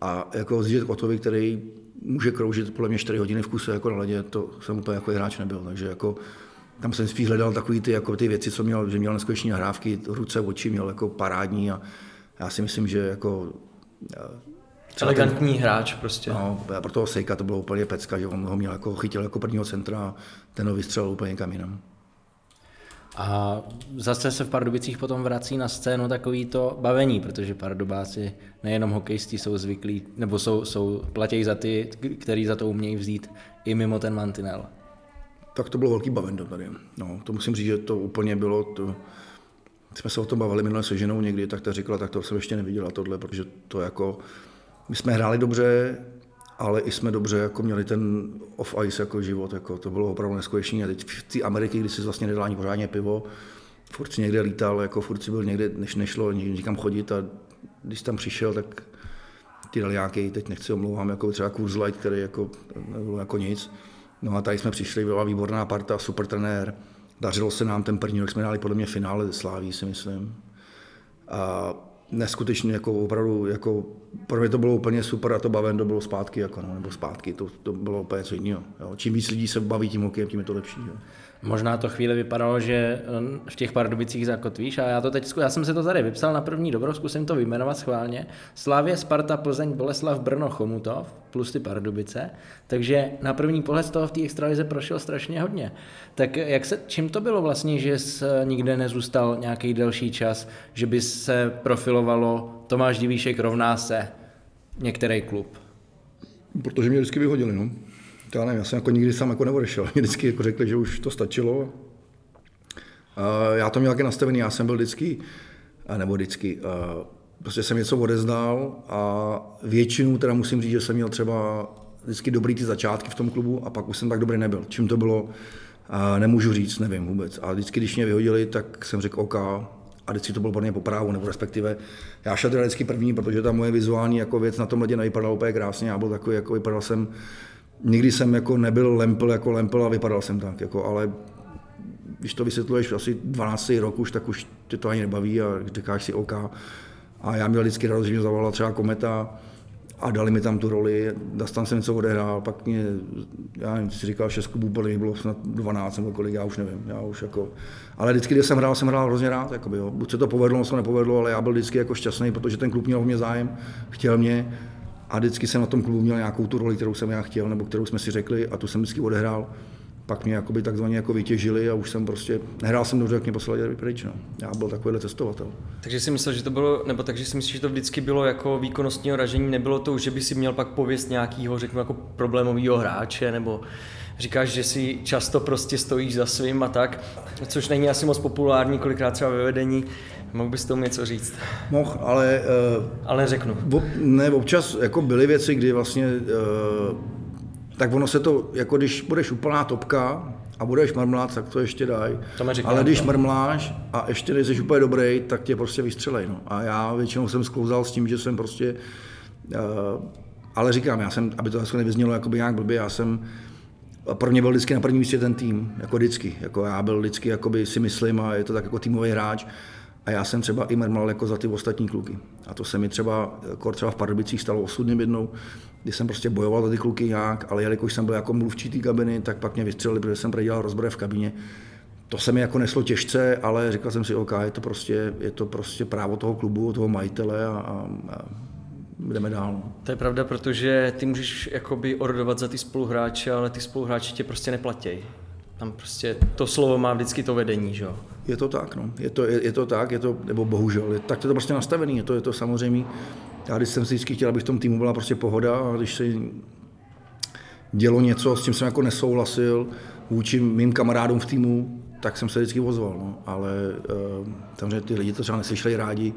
a jako zjíždět Kotovi, který může kroužit podle mě 4 hodiny v kuse jako na ledě, to jsem úplně jako hráč nebyl, takže jako tam jsem spíš hledal takový ty, jako ty věci, co měl, že měl neskutečné hrávky, ruce, oči měl jako parádní a já si myslím, že jako Elegantní ten, hráč prostě. No, pro toho Sejka to bylo úplně pecka, že on ho měl jako, chytil jako prvního centra a ten ho vystřelil úplně někam jinam. A zase se v Pardubicích potom vrací na scénu takový to bavení, protože Pardubáci nejenom hokejisti jsou zvyklí, nebo jsou, jsou platějí za ty, který za to umějí vzít i mimo ten mantinel. Tak to bylo velký bavendo tady. No, to musím říct, že to úplně bylo, to, jsme se o tom bavili minule se ženou někdy, tak ta říkala, tak to jsem ještě neviděla tohle, protože to jako, my jsme hráli dobře, ale i jsme dobře jako měli ten off-ice jako život, jako to bylo opravdu neskutečné. A teď v té Ameriky, kdy si vlastně nedala ani pořádně pivo, furt si někde lítal, jako furt si byl někde, než nešlo někam chodit a když tam přišel, tak ty dali nějaký, teď nechci omlouvám, jako třeba Kurz Light, který jako nebylo jako nic. No a tady jsme přišli, byla výborná parta, super trenér, dařilo se nám ten první rok, jsme dali podle mě finále ze Sláví, si myslím. A neskutečně jako opravdu, jako pro mě to bylo úplně super a to bavendo bylo zpátky, jako no, nebo zpátky, to, to bylo úplně co jiného. Čím víc lidí se baví tím hokejem, tím je to lepší. Jo. Možná to chvíli vypadalo, že eh, v těch Pardubicích zakotvíš a já to teď, já jsem se to tady vypsal na první dobro, zkusím to vyjmenovat schválně. Slávě, Sparta, Plzeň, Boleslav, Brno, Chomutov, plus ty Pardubice, takže na první pohled z toho v té extralize prošel strašně hodně. Tak jak se, čím to bylo vlastně, že jsi nikde nezůstal nějaký delší čas, že by se profilovalo Tomáš Divíšek rovná se některý klub? Protože mě vždycky vyhodili, no já nevím, já jsem jako nikdy sám jako neodešel. Mě vždycky jako řekli, že už to stačilo. Já to měl taky nastavený, já jsem byl vždycky, nebo vždycky, prostě jsem něco odezdal a většinu teda musím říct, že jsem měl třeba vždycky dobrý ty začátky v tom klubu a pak už jsem tak dobrý nebyl. Čím to bylo, nemůžu říct, nevím vůbec. A vždycky, když mě vyhodili, tak jsem řekl OK, a vždycky to bylo pro mě po právu, nebo respektive já šel teda vždycky první, protože ta moje vizuální jako věc na tom ledě nevypadala úplně krásně, já byl takový, jako vypadal jsem nikdy jsem jako nebyl lempl jako lempl a vypadal jsem tak, jako, ale když to vysvětluješ asi 12 rok už, tak už tě to ani nebaví a říkáš si OK. A já měl vždycky radost, že mě zavolala třeba Kometa a dali mi tam tu roli, tam jsem něco odehrál, pak mě, já nevím, si říkal 6 klubů, podle bylo snad 12 nebo kolik, já už nevím, já už jako, ale vždycky, když jsem hrál, jsem hrál hrozně rád, jakoby, jo. buď se to povedlo, nebo se nepovedlo, ale já byl vždycky jako šťastný, protože ten klub měl o mě zájem, chtěl mě a vždycky jsem na tom klubu měl nějakou tu roli, kterou jsem já chtěl, nebo kterou jsme si řekli a tu jsem vždycky odehrál. Pak mě jakoby takzvaně jako vytěžili a už jsem prostě, nehrál jsem dobře, jak mě poslali pryč. No. Já byl takovýhle cestovatel. Takže si myslel, že to bylo, nebo takže si myslíš, že to vždycky bylo jako výkonnostního ražení, nebylo to že by si měl pak pověst nějakého, řeknu, jako problémového hráče, nebo říkáš, že si často prostě stojíš za svým a tak, což není asi moc populární, kolikrát třeba ve vedení. Mohl bys tomu něco říct? Mohl, ale... Uh, ale řeknu. Ob, ne, občas jako byly věci, kdy vlastně... Uh, tak ono se to, jako když budeš úplná topka a budeš mrmlat, tak to ještě daj. To ale když mrmláš a ještě nejsi úplně dobrý, tak tě prostě vystřelej. No. A já většinou jsem sklouzal s tím, že jsem prostě... Uh, ale říkám, já jsem, aby to zase nevyznělo jakoby nějak blbě, já jsem pro mě byl vždycky na prvním místě ten tým, jako vždycky. Jako já byl vždycky, jakoby si myslím, a je to tak jako týmový hráč. A já jsem třeba i mrmal jako za ty ostatní kluky. A to se mi třeba, jako třeba v Pardubicích stalo osudným jednou, kdy jsem prostě bojoval za ty kluky nějak, ale jelikož jsem byl jako mluvčí té kabiny, tak pak mě vystřelili, protože jsem dělal rozbroje v kabině. To se mi jako neslo těžce, ale říkal jsem si, OK, je to prostě, je to prostě právo toho klubu, toho majitele a, a, a jdeme dál. To je pravda, protože ty můžeš jakoby orodovat za ty spoluhráče, ale ty spoluhráči tě prostě neplatí. Tam prostě to slovo má vždycky to vedení, že jo? Je to tak, no. Je to, je, je to tak, je to, nebo bohužel, je, tak to je to prostě nastavený, je to, je to samozřejmě. Já když jsem si vždycky chtěl, aby v tom týmu byla prostě pohoda a když se dělo něco, s čím jsem jako nesouhlasil vůči mým kamarádům v týmu, tak jsem se vždycky ozval, no. ale uh, že ty lidi to třeba neslyšeli rádi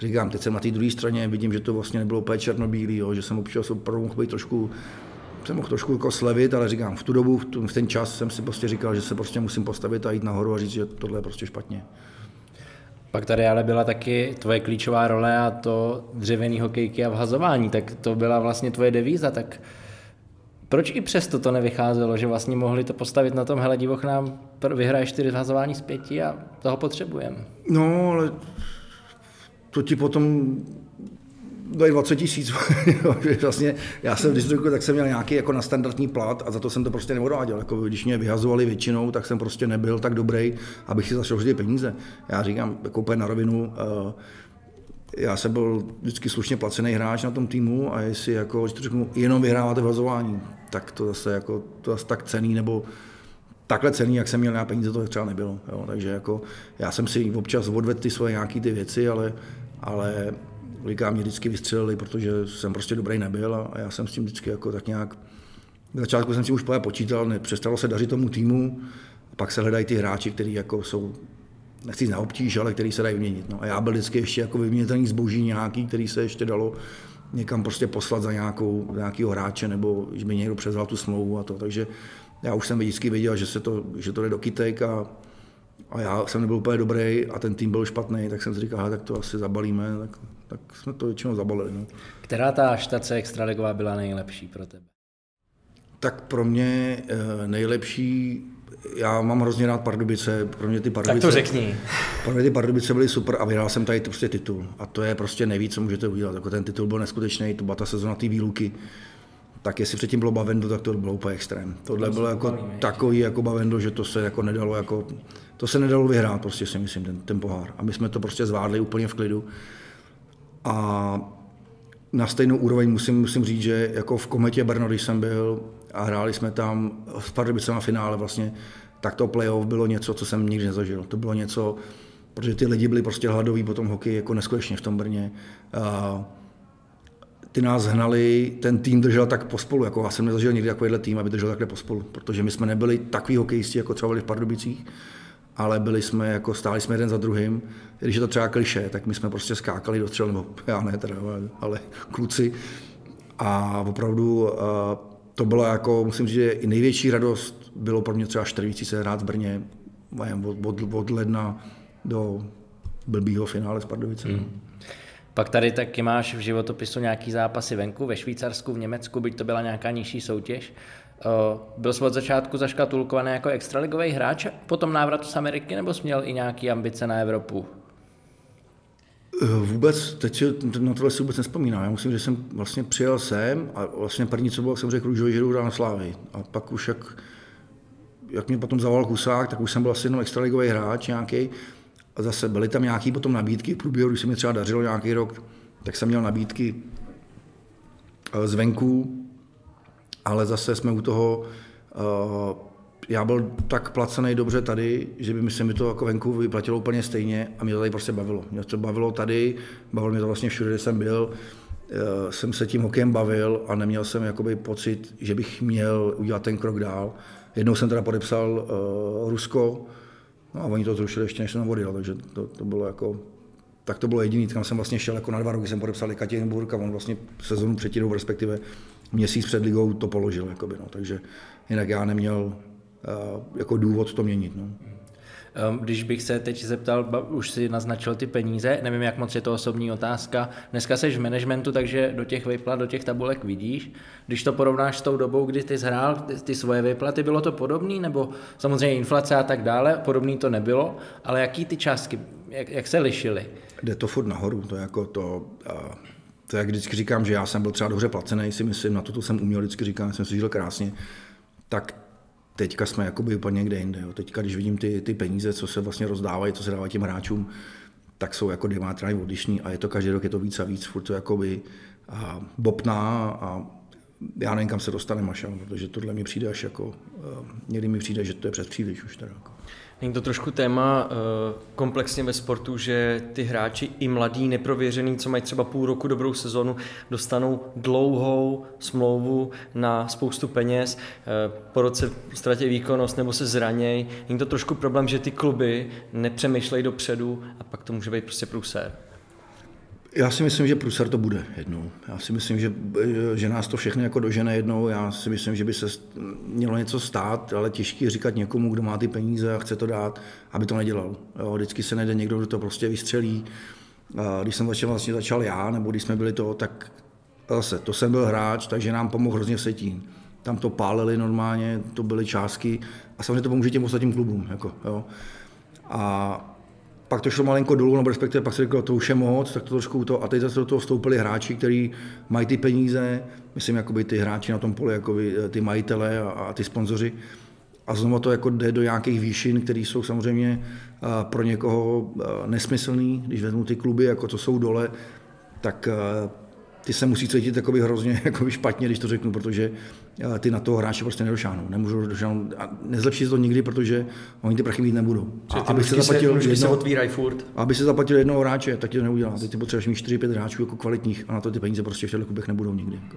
říkám, teď jsem na té druhé straně, vidím, že to vlastně nebylo úplně černobílý, jo, že jsem občas opravdu mohl být trošku jsem mohl trošku jako slevit, ale říkám, v tu dobu, v, tu, v ten čas jsem si prostě říkal, že se prostě musím postavit a jít nahoru a říct, že tohle je prostě špatně. Pak tady ale byla taky tvoje klíčová role a to dřevěný hokejky a vhazování, tak to byla vlastně tvoje devíza, tak proč i přesto to nevycházelo, že vlastně mohli to postavit na tom, hele divoch nám vyhraje čtyři vhazování z pěti a toho potřebujeme. No, ale to ti potom dají 20 tisíc. (laughs) vlastně, já jsem když tak jsem měl nějaký jako na standardní plat a za to jsem to prostě neodváděl. Jako, když mě vyhazovali většinou, tak jsem prostě nebyl tak dobrý, abych si zašel ty peníze. Já říkám jako úplně na rovinu, uh, já jsem byl vždycky slušně placený hráč na tom týmu a jestli jako, že to řeknu, jenom vyhráváte v hazování, tak to zase jako, to zase tak cený nebo takhle cený, jak jsem měl na peníze, to třeba nebylo. Jo. Takže jako, já jsem si občas odvedl ty svoje nějaké ty věci, ale, ale Liga mě vždycky vystřelili, protože jsem prostě dobrý nebyl a já jsem s tím vždycky jako tak nějak v začátku jsem si už počítal, ne, přestalo se dařit tomu týmu, a pak se hledají ty hráči, kteří jako jsou, nechci na obtíž, ale který se dají vyměnit. No. A já byl vždycky ještě jako vyměnitelný zboží nějaký, který se ještě dalo někam prostě poslat za nějakou, nějakého hráče, nebo že by někdo převzal tu smlouvu a to. Takže já už jsem vždycky věděl, že, se to, že to jde do kytek a, a já jsem nebyl úplně dobrý a ten tým byl špatný, tak jsem si říkal, tak to asi zabalíme, tak tak jsme to většinou zabalili. No. Která ta štace extraligová byla nejlepší pro tebe? Tak pro mě eh, nejlepší, já mám hrozně rád Pardubice, pro mě ty Pardubice... Tak to řekni. (laughs) Pro mě ty Pardubice byly super a vyhrál jsem tady prostě titul. A to je prostě nejvíc, co můžete udělat. Jako ten titul byl neskutečný, to byla ta sezona té výluky. Tak jestli předtím bylo Bavendo, tak to bylo úplně extrém. Tohle bylo jako takový jako Bavendo, že to se jako nedalo jako, to se nedalo vyhrát, prostě si myslím, ten, ten pohár. A my jsme to prostě zvládli úplně v klidu. A na stejnou úroveň musím, musím říct, že jako v Kometě Brno, když jsem byl a hráli jsme tam v Pardubicema finále vlastně, tak to playoff bylo něco, co jsem nikdy nezažil. To bylo něco, protože ty lidi byli prostě hladoví po tom hokeji jako neskutečně v tom Brně. A ty nás hnali, ten tým držel tak pospolu, jako já jsem nezažil nikdy takovýhle tým, aby držel takhle pospolu, protože my jsme nebyli takový hokejisti, jako třeba byli v Pardubicích, ale byli jsme, jako stáli jsme jeden za druhým. Když je to třeba kliše, tak my jsme prostě skákali do střel, nebo já ne teda, ale kluci. A opravdu to bylo jako, musím říct, že i největší radost bylo pro mě třeba čtyřvící se hrát v Brně od, od, od ledna do blbýho finále s Pardovicem. Hmm. Pak tady taky máš v životopisu nějaký zápasy venku, ve Švýcarsku, v Německu, byť to byla nějaká nižší soutěž. Eh, byl jsi od začátku zaškatulkovaný jako extraligový hráč po tom návratu z Ameriky, nebo jsi měl i nějaké ambice na Evropu? Eh, vůbec, teď na tohle si vůbec nespomínám. Já musím, že jsem vlastně přijel sem a vlastně první, co bylo, jsem řekl že jdu na Slávy. A pak už jak, jak mě potom zavolal Kusák, tak už jsem byl asi jenom extraligový hráč nějaký. A zase byly tam nějaké potom nabídky v průběhu, když se mi třeba dařilo nějaký rok, tak jsem měl nabídky eh, zvenku, ale zase jsme u toho, uh, já byl tak placený dobře tady, že by se mi to jako venku vyplatilo úplně stejně a mě to tady prostě bavilo. Mě to bavilo tady, bavilo mě to vlastně všude, kde jsem byl, uh, jsem se tím hokejem bavil a neměl jsem jakoby pocit, že bych měl udělat ten krok dál. Jednou jsem teda podepsal uh, Rusko, no a oni to zrušili ještě, než jsem odjel, takže to, to bylo jako tak to bylo jediný, kam jsem vlastně šel jako na dva roky, jsem podepsal Ekaterinburg a on vlastně sezonu předtím, respektive měsíc před ligou to položil. Jakoby, no. Takže jinak já neměl uh, jako důvod to měnit. No. Ehm, když bych se teď zeptal, už si naznačil ty peníze, nevím, jak moc je to osobní otázka. Dneska jsi v managementu, takže do těch vyplat, do těch tabulek vidíš. Když to porovnáš s tou dobou, kdy ty zhrál ty, ty svoje vyplaty, bylo to podobný, nebo samozřejmě inflace a tak dále, podobný to nebylo, ale jaký ty částky, jak, jak se lišily? Jde to furt nahoru, to je jako to, uh to jak vždycky říkám, že já jsem byl třeba dobře placený, si myslím, na to, to jsem uměl, vždycky říkám, jsem si žil krásně, tak teďka jsme jakoby úplně někde jinde. Jo. Teďka, když vidím ty, ty peníze, co se vlastně rozdávají, co se dávají těm hráčům, tak jsou jako diametrálně odlišný a je to každý rok je to víc a víc, furt to jakoby a bopná a já nevím, kam se dostane Maša, protože tohle mi přijde až jako, někdy mi přijde, že to je přes příliš už teda. Jako. Není to trošku téma uh, komplexně ve sportu, že ty hráči i mladí, neprověřený, co mají třeba půl roku dobrou sezonu, dostanou dlouhou smlouvu na spoustu peněz, uh, po roce ztratí výkonnost nebo se zranějí. Není to trošku problém, že ty kluby nepřemýšlejí dopředu a pak to může být prostě průser? Já si myslím, že Prusar to bude jednou. Já si myslím, že, že nás to všechny jako dožene jednou. Já si myslím, že by se mělo něco stát, ale těžký říkat někomu, kdo má ty peníze a chce to dát, aby to nedělal. Jo, vždycky se najde někdo, kdo to prostě vystřelí. Když jsem začal, vlastně začal já, nebo když jsme byli to, tak zase, to jsem byl hráč, takže nám pomohl hrozně Setín. Tam to pálili normálně, to byly částky a samozřejmě to pomůže těm ostatním klubům. Jako, jo. A pak to šlo malinko dolů, nebo respektive pak se řekl, to už je moc, tak to trošku to, a teď zase do toho vstoupili hráči, kteří mají ty peníze, myslím, jakoby ty hráči na tom poli, jakoby ty majitele a, a ty sponzoři, a znovu to jako jde do nějakých výšin, které jsou samozřejmě pro někoho nesmyslný, když vezmu ty kluby, jako to jsou dole, tak ty se musí cítit hrozně (laughs) jakoby špatně, když to řeknu, protože eh, ty na toho hráče prostě nedošáhnou. Nemůžou došáhnout a nezlepší se to nikdy, protože oni ty prachy mít nebudou. A aby se zaplatil se, jedno, se furt. Aby se zaplatil jednoho hráče, tak ti to neudělá. Teď ty potřebuješ mít 4-5 hráčů jako kvalitních a na to ty peníze prostě v těchto klubech nebudou nikdy. Jako.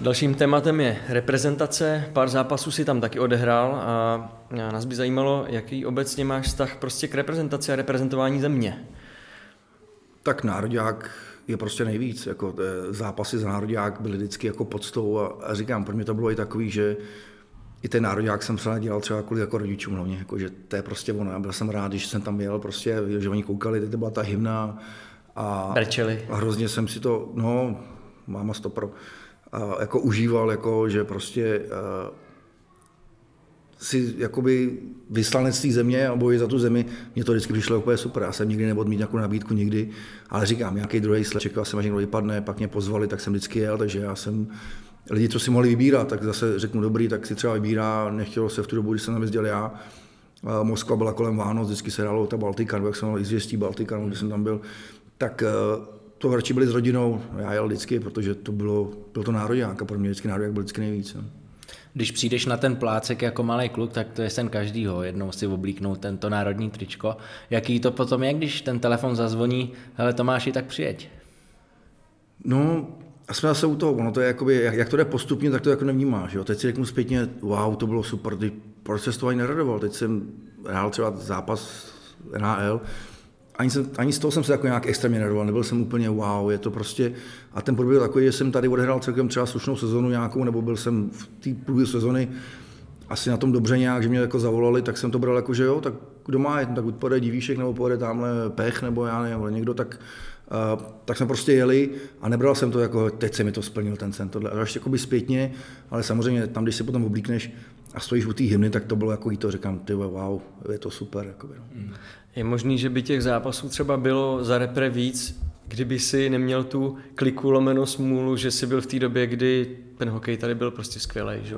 Dalším tématem je reprezentace. Pár zápasů si tam taky odehrál a nás by zajímalo, jaký obecně máš vztah prostě k reprezentaci a reprezentování země tak národák je prostě nejvíc. Jako, eh, zápasy za národák byly vždycky jako podstou a, a říkám, pro mě to bylo i takový, že i ten národák jsem se dělal třeba kvůli jako rodičům hlavně, jako, že to je prostě ono. Já byl jsem rád, když jsem tam jel, prostě, že oni koukali, teď to byla ta hymna a, Brčeli. a hrozně jsem si to, no, máma stopro, a, jako užíval, jako, že prostě a, eh, si jakoby vyslanec té země a boji za tu zemi, mě to vždycky přišlo úplně super. Já jsem nikdy nebyl mít nějakou nabídku nikdy, ale říkám, nějaký druhý sled, čekal jsem, až někdo vypadne, pak mě pozvali, tak jsem vždycky jel, takže já jsem lidi, co si mohli vybírat, tak zase řeknu dobrý, tak si třeba vybírá, nechtělo se v tu dobu, když jsem tam jezdil já, Moskva byla kolem Vánoc, vždycky se hrálo ta Baltika, jak jsem měl izvěstí Baltika, když jsem tam byl, tak eh, to radši byli s rodinou, já jel vždycky, protože to bylo, byl to národák a pro mě vždycky národák byl vždycky nejvíc. No když přijdeš na ten plácek jako malý kluk, tak to je sen každýho, jednou si oblíknout tento národní tričko. Jaký to potom je, když ten telefon zazvoní, hele Tomáši, tak přijeď. No, a jsme zase u toho, ono to je jakoby, jak, jak to jde postupně, tak to jako nevnímáš. Jo? Teď si řeknu zpětně, wow, to bylo super, ty proč se to ani neradoval. Teď jsem hrál třeba zápas NHL, ani, jsem, ani z toho jsem se jako nějak extrémně nervoval, nebyl jsem úplně wow, je to prostě, a ten průběh takový, že jsem tady odehrál celkem třeba slušnou sezonu nějakou, nebo byl jsem v té průběhu sezony asi na tom dobře nějak, že mě jako zavolali, tak jsem to bral jako, že jo, tak kdo má tak buď pojede Divíšek, nebo pojede tamhle Pech, nebo já nevím, někdo, tak, uh, tak jsme prostě jeli a nebral jsem to jako, teď se mi to splnil ten sen, tohle, až by zpětně, ale samozřejmě tam, když si potom oblíkneš a stojíš u té hymny, tak to bylo jako i to, říkám, ty wow, je to super. Jako, no. Je možný, že by těch zápasů třeba bylo za repre víc, kdyby si neměl tu kliku lomeno smůlu, že jsi byl v té době, kdy ten hokej tady byl prostě skvělý, že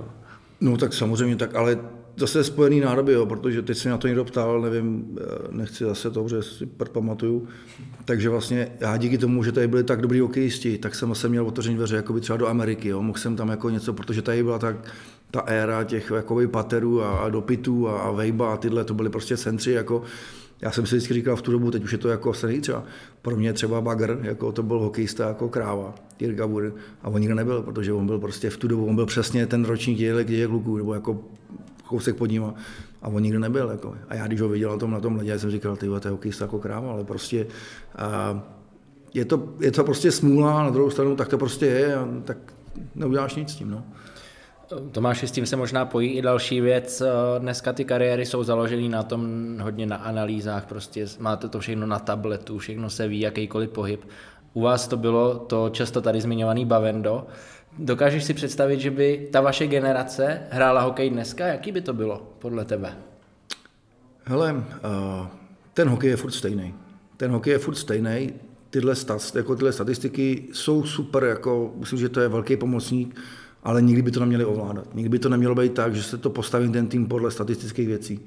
No tak samozřejmě, tak ale zase spojený nádoby, jo, protože teď se na to někdo ptal, nevím, eh, nechci zase to, že si pamatuju. Takže vlastně já díky tomu, že tady byli tak dobrý hokejisti, tak jsem zase měl otevřený dveře jako by třeba do Ameriky. Jo. Mohl jsem tam jako něco, protože tady byla tak ta éra těch jakoby paterů a, a dopitů a, a vejba a tyhle, to byly prostě centři, jako já jsem si vždycky říkal v tu dobu, teď už je to jako se třeba, pro mě třeba Bagr, jako to byl hokejista jako kráva, Jirka Bur, a on nikdo nebyl, protože on byl prostě v tu dobu, on byl přesně ten ročník dějele, kde je kluků, nebo jako kousek pod ním a on nikdo nebyl. Jako. A já když ho viděl na tom, na tom ledě, jsem říkal, ty to je hokejista jako kráva, ale prostě a, je, to, je to prostě smůla, na druhou stranu tak to prostě je, a tak neuděláš nic s tím. No. Tomáši, s tím se možná pojí i další věc. Dneska ty kariéry jsou založené na tom hodně na analýzách, prostě máte to všechno na tabletu, všechno se ví, jakýkoliv pohyb. U vás to bylo to často tady zmiňovaný Bavendo. Dokážeš si představit, že by ta vaše generace hrála hokej dneska? Jaký by to bylo podle tebe? Hele, uh, ten hokej je furt stejný. Ten hokej je furt stejný. Tyhle, stat, jako tyhle statistiky jsou super, jako, myslím, že to je velký pomocník ale nikdy by to neměli ovládat. Nikdy by to nemělo být tak, že se to postaví ten tým podle statistických věcí.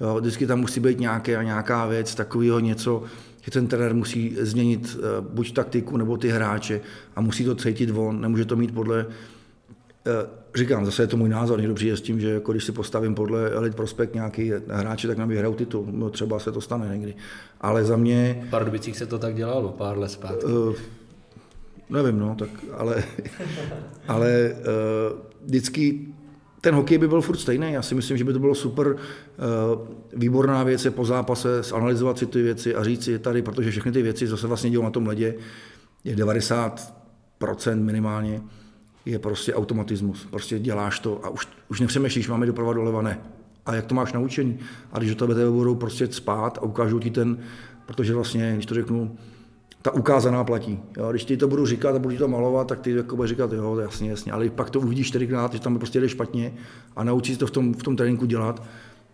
Jo, vždycky tam musí být nějaké nějaká věc, takového něco, že ten trenér musí změnit uh, buď taktiku nebo ty hráče a musí to cítit on, nemůže to mít podle uh, říkám, zase je to můj názor, někdo přijde s tím, že jako když si postavím podle Elite Prospect nějaký hráče, tak nám vyhrajou titul. No, třeba se to stane někdy. Ale za mě... V Pardubicích se to tak dělalo pár let zpátky. Uh, Nevím, no, tak, ale, ale uh, vždycky ten hokej by byl furt stejný. Já si myslím, že by to bylo super. Výborná věc je po zápase zanalizovat si ty věci a říct si tady, protože všechny ty věci, co se vlastně dělou na tom ledě, je 90% minimálně, je prostě automatismus. Prostě děláš to a už, už nepřemýšlíš, máme doprava doleva, ne. A jak to máš naučený? A když do tebe budou prostě spát a ukážou ti ten, protože vlastně, když to řeknu, ta ukázaná platí. Jo? Když ti to budu říkat a budu ti to malovat, tak ty jako budeš říkat, jo, jasně, jasně, ale pak to uvidíš čtyřikrát, že tam prostě jde špatně a naučíš to v tom, v tom tréninku dělat,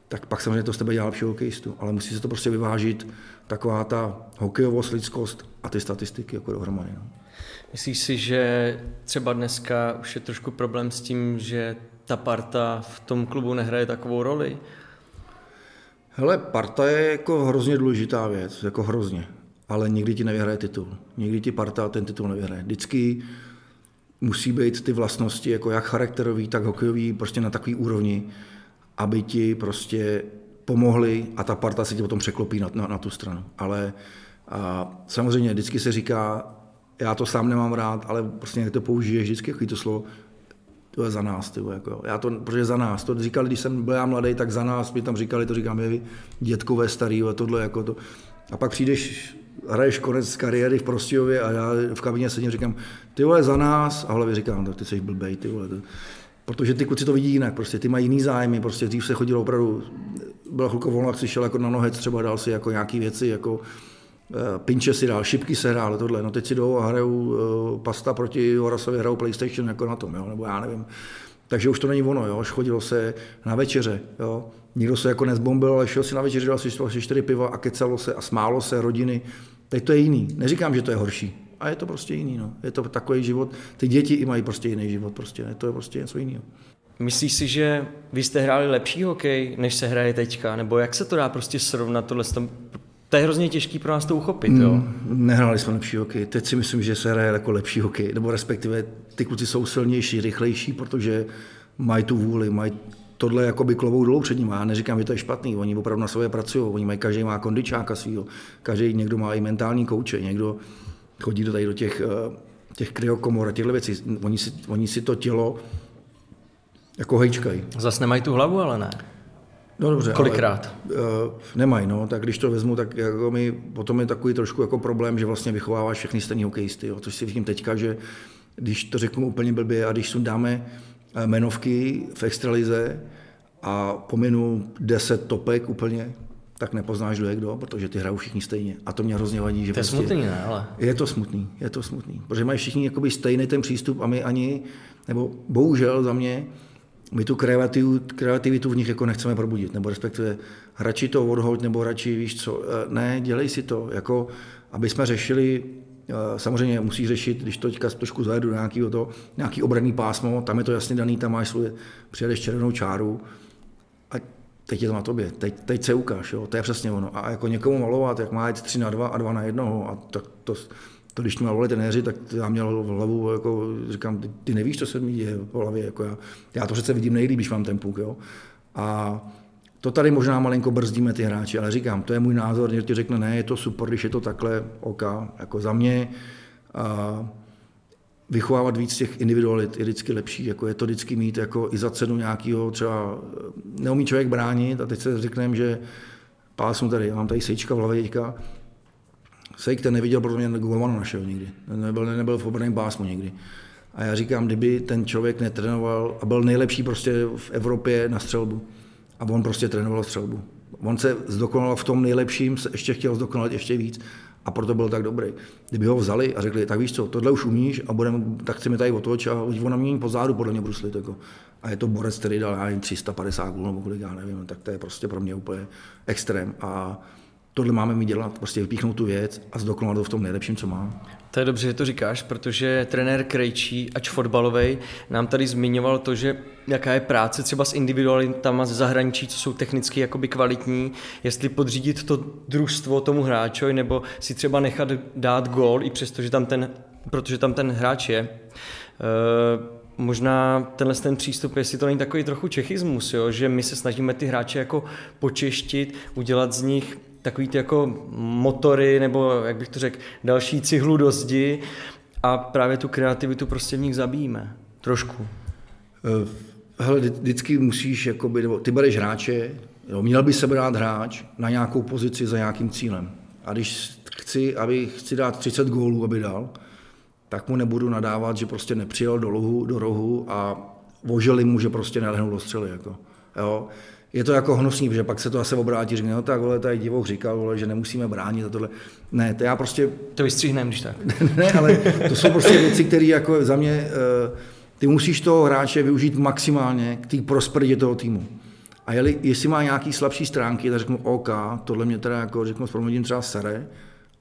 tak pak samozřejmě to z tebe dělá lepší hokejistu. Ale musí se to prostě vyvážit, taková ta hokejovost, lidskost a ty statistiky jako dohromady. No. Myslíš si, že třeba dneska už je trošku problém s tím, že ta parta v tom klubu nehraje takovou roli? Hele, parta je jako hrozně důležitá věc, jako hrozně ale nikdy ti nevyhraje titul. Nikdy ti parta ten titul nevyhraje. Vždycky musí být ty vlastnosti, jako jak charakterový, tak hokejový, prostě na takový úrovni, aby ti prostě pomohli a ta parta se ti potom překlopí na, na, na tu stranu. Ale a samozřejmě vždycky se říká, já to sám nemám rád, ale prostě jak to použiješ vždycky, jaký to slovo, to je za nás, ty, jako, já to, protože za nás, to říkali, když jsem byl já mladý, tak za nás, mi tam říkali, to říkám, je dětkové starý, tohle, jako to. A pak přijdeš hraješ konec kariéry v Prostějově a já v kabině sedím říkám, ty vole za nás, a hlavě říkám, tak ty jsi blbej, ty vole. Protože ty kluci to vidí jinak, prostě ty mají jiný zájmy, prostě dřív se chodilo opravdu, byla chvilka volna, si šel jako na nohec, třeba dal si jako nějaký věci, jako eh, pinče si dál, šipky se hrál, tohle, no teď si jdou a hrajou uh, pasta proti Horasovi, hrajou PlayStation jako na tom, jo, nebo já nevím. Takže už to není ono, jo, chodilo se na večeře, jo. Nikdo se jako nezbombil, ale šel si na večeři, dal si čtyři piva a kecalo se a smálo se rodiny. Teď to je jiný. Neříkám, že to je horší. A je to prostě jiný. No. Je to takový život. Ty děti i mají prostě jiný život. Prostě. Je to je prostě něco jiného. Myslíš si, že vy jste hráli lepší hokej, než se hraje teďka? Nebo jak se to dá prostě srovnat tohle? To je hrozně těžký pro nás to uchopit, jo? Mm, nehráli jsme lepší hokej. Teď si myslím, že se hraje jako lepší hokej. Nebo respektive ty kluci jsou silnější, rychlejší, protože mají tu vůli, mají tohle je jakoby klovou dolů před ním. Já neříkám, že to je špatný, oni opravdu na sobě pracují, oni mají, každý má kondičáka svýho, každý někdo má i mentální kouče, někdo chodí do tady do těch, eh, těch kryokomor a těchto věcí. Oni si, oni si to tělo jako hejčkají. Zase nemají tu hlavu, ale ne. No dobře, Kolikrát? Ale, uh, nemají, no, tak když to vezmu, tak jako mi, potom je takový trošku jako problém, že vlastně vychováváš všechny stejný hokejisty, jo, což si vidím teďka, že když to řeknu úplně blbě a když sundáme Eh, jmenovky v extralize a pominu 10 topek úplně, tak nepoznáš, kdo je kdo, protože ty hrajou všichni stejně. A to mě hrozně vadí. Že to je prostě smutný, ne? Ale... Je to smutný, je to smutný. Protože mají všichni jakoby stejný ten přístup a my ani, nebo bohužel za mě, my tu kreativitu, kreativitu v nich jako nechceme probudit, nebo respektive radši to odhoď, nebo radši víš co, eh, ne, dělej si to, jako aby jsme řešili Samozřejmě musí řešit, když to teďka trošku zajedu do nějakého to, nějaký obranný pásmo, tam je to jasně daný, tam máš svůj, přijedeš červenou čáru a teď je to na tobě, teď, teď se ukáž, jo, to je přesně ono. A jako někomu malovat, jak má jít 3 na 2 a 2 na 1, a tak to, to když mě malovali trenéři, tak já měl v hlavu, jako, říkám, ty, ty nevíš, co se mi děje v hlavě, jako já, já to přece vidím nejlíp, když mám ten puk, jo. A to tady možná malinko brzdíme ty hráči, ale říkám, to je můj názor, někdo ti řekne, ne, je to super, když je to takhle, OK, jako za mě. A vychovávat víc těch individualit je vždycky lepší, jako je to vždycky mít jako i za cenu nějakého třeba, neumí člověk bránit a teď se řekneme, že pásnu tady, mám tady sejčka v hlavě teďka, Sejk ten neviděl, protože mě golmana našel nikdy. Nebyl, nebyl v obranném pásmu nikdy. A já říkám, kdyby ten člověk netrénoval a byl nejlepší prostě v Evropě na střelbu, a on prostě trénoval střelbu. On se zdokonal v tom nejlepším, se ještě chtěl zdokonalit ještě víc a proto byl tak dobrý. Kdyby ho vzali a řekli, tak víš co, tohle už umíš a budem, tak chceme tady otoč a on na mě po zádu podle mě bruslit. Jako. A je to borec, který dal já nevím, 350 gólů nebo kolik, já nevím, tak to je prostě pro mě úplně extrém. A tohle máme mi dělat, prostě vypíchnout tu věc a zdokonalit to v tom nejlepším, co má. To je dobře, že to říkáš, protože trenér Krejčí, ač fotbalový, nám tady zmiňoval to, že jaká je práce třeba s individualitama ze zahraničí, co jsou technicky jakoby kvalitní, jestli podřídit to družstvo tomu hráčovi, nebo si třeba nechat dát gól, i přesto, že tam ten, protože tam ten hráč je. E, možná tenhle ten přístup, jestli to není takový trochu čechismus, jo? že my se snažíme ty hráče jako počeštit, udělat z nich takový ty jako motory, nebo jak bych to řekl, další cihlu do zdi a právě tu kreativitu prostě v nich zabíjíme. Trošku. Eh, Hele, vždycky musíš, jakoby, nebo ty bereš hráče, jo, měl by se brát hráč na nějakou pozici za nějakým cílem. A když chci, aby chci dát 30 gólů, aby dal, tak mu nebudu nadávat, že prostě nepřijel do, lohu, do rohu a voželi mu, že prostě nelehnul do střely. Jako. Jo. Je to jako hnusný, že pak se to asi obrátí, řekne, no tak vole, tady divoch říkal, vole, že nemusíme bránit a tohle. Ne, to já prostě... To vystříhneme, když tak. (laughs) ne, ale to jsou prostě věci, které jako za mě, uh, ty musíš toho hráče využít maximálně k té prosperitě toho týmu. A jeli, jestli má nějaký slabší stránky, tak řeknu OK, tohle mě teda jako řeknu s proměním třeba sere,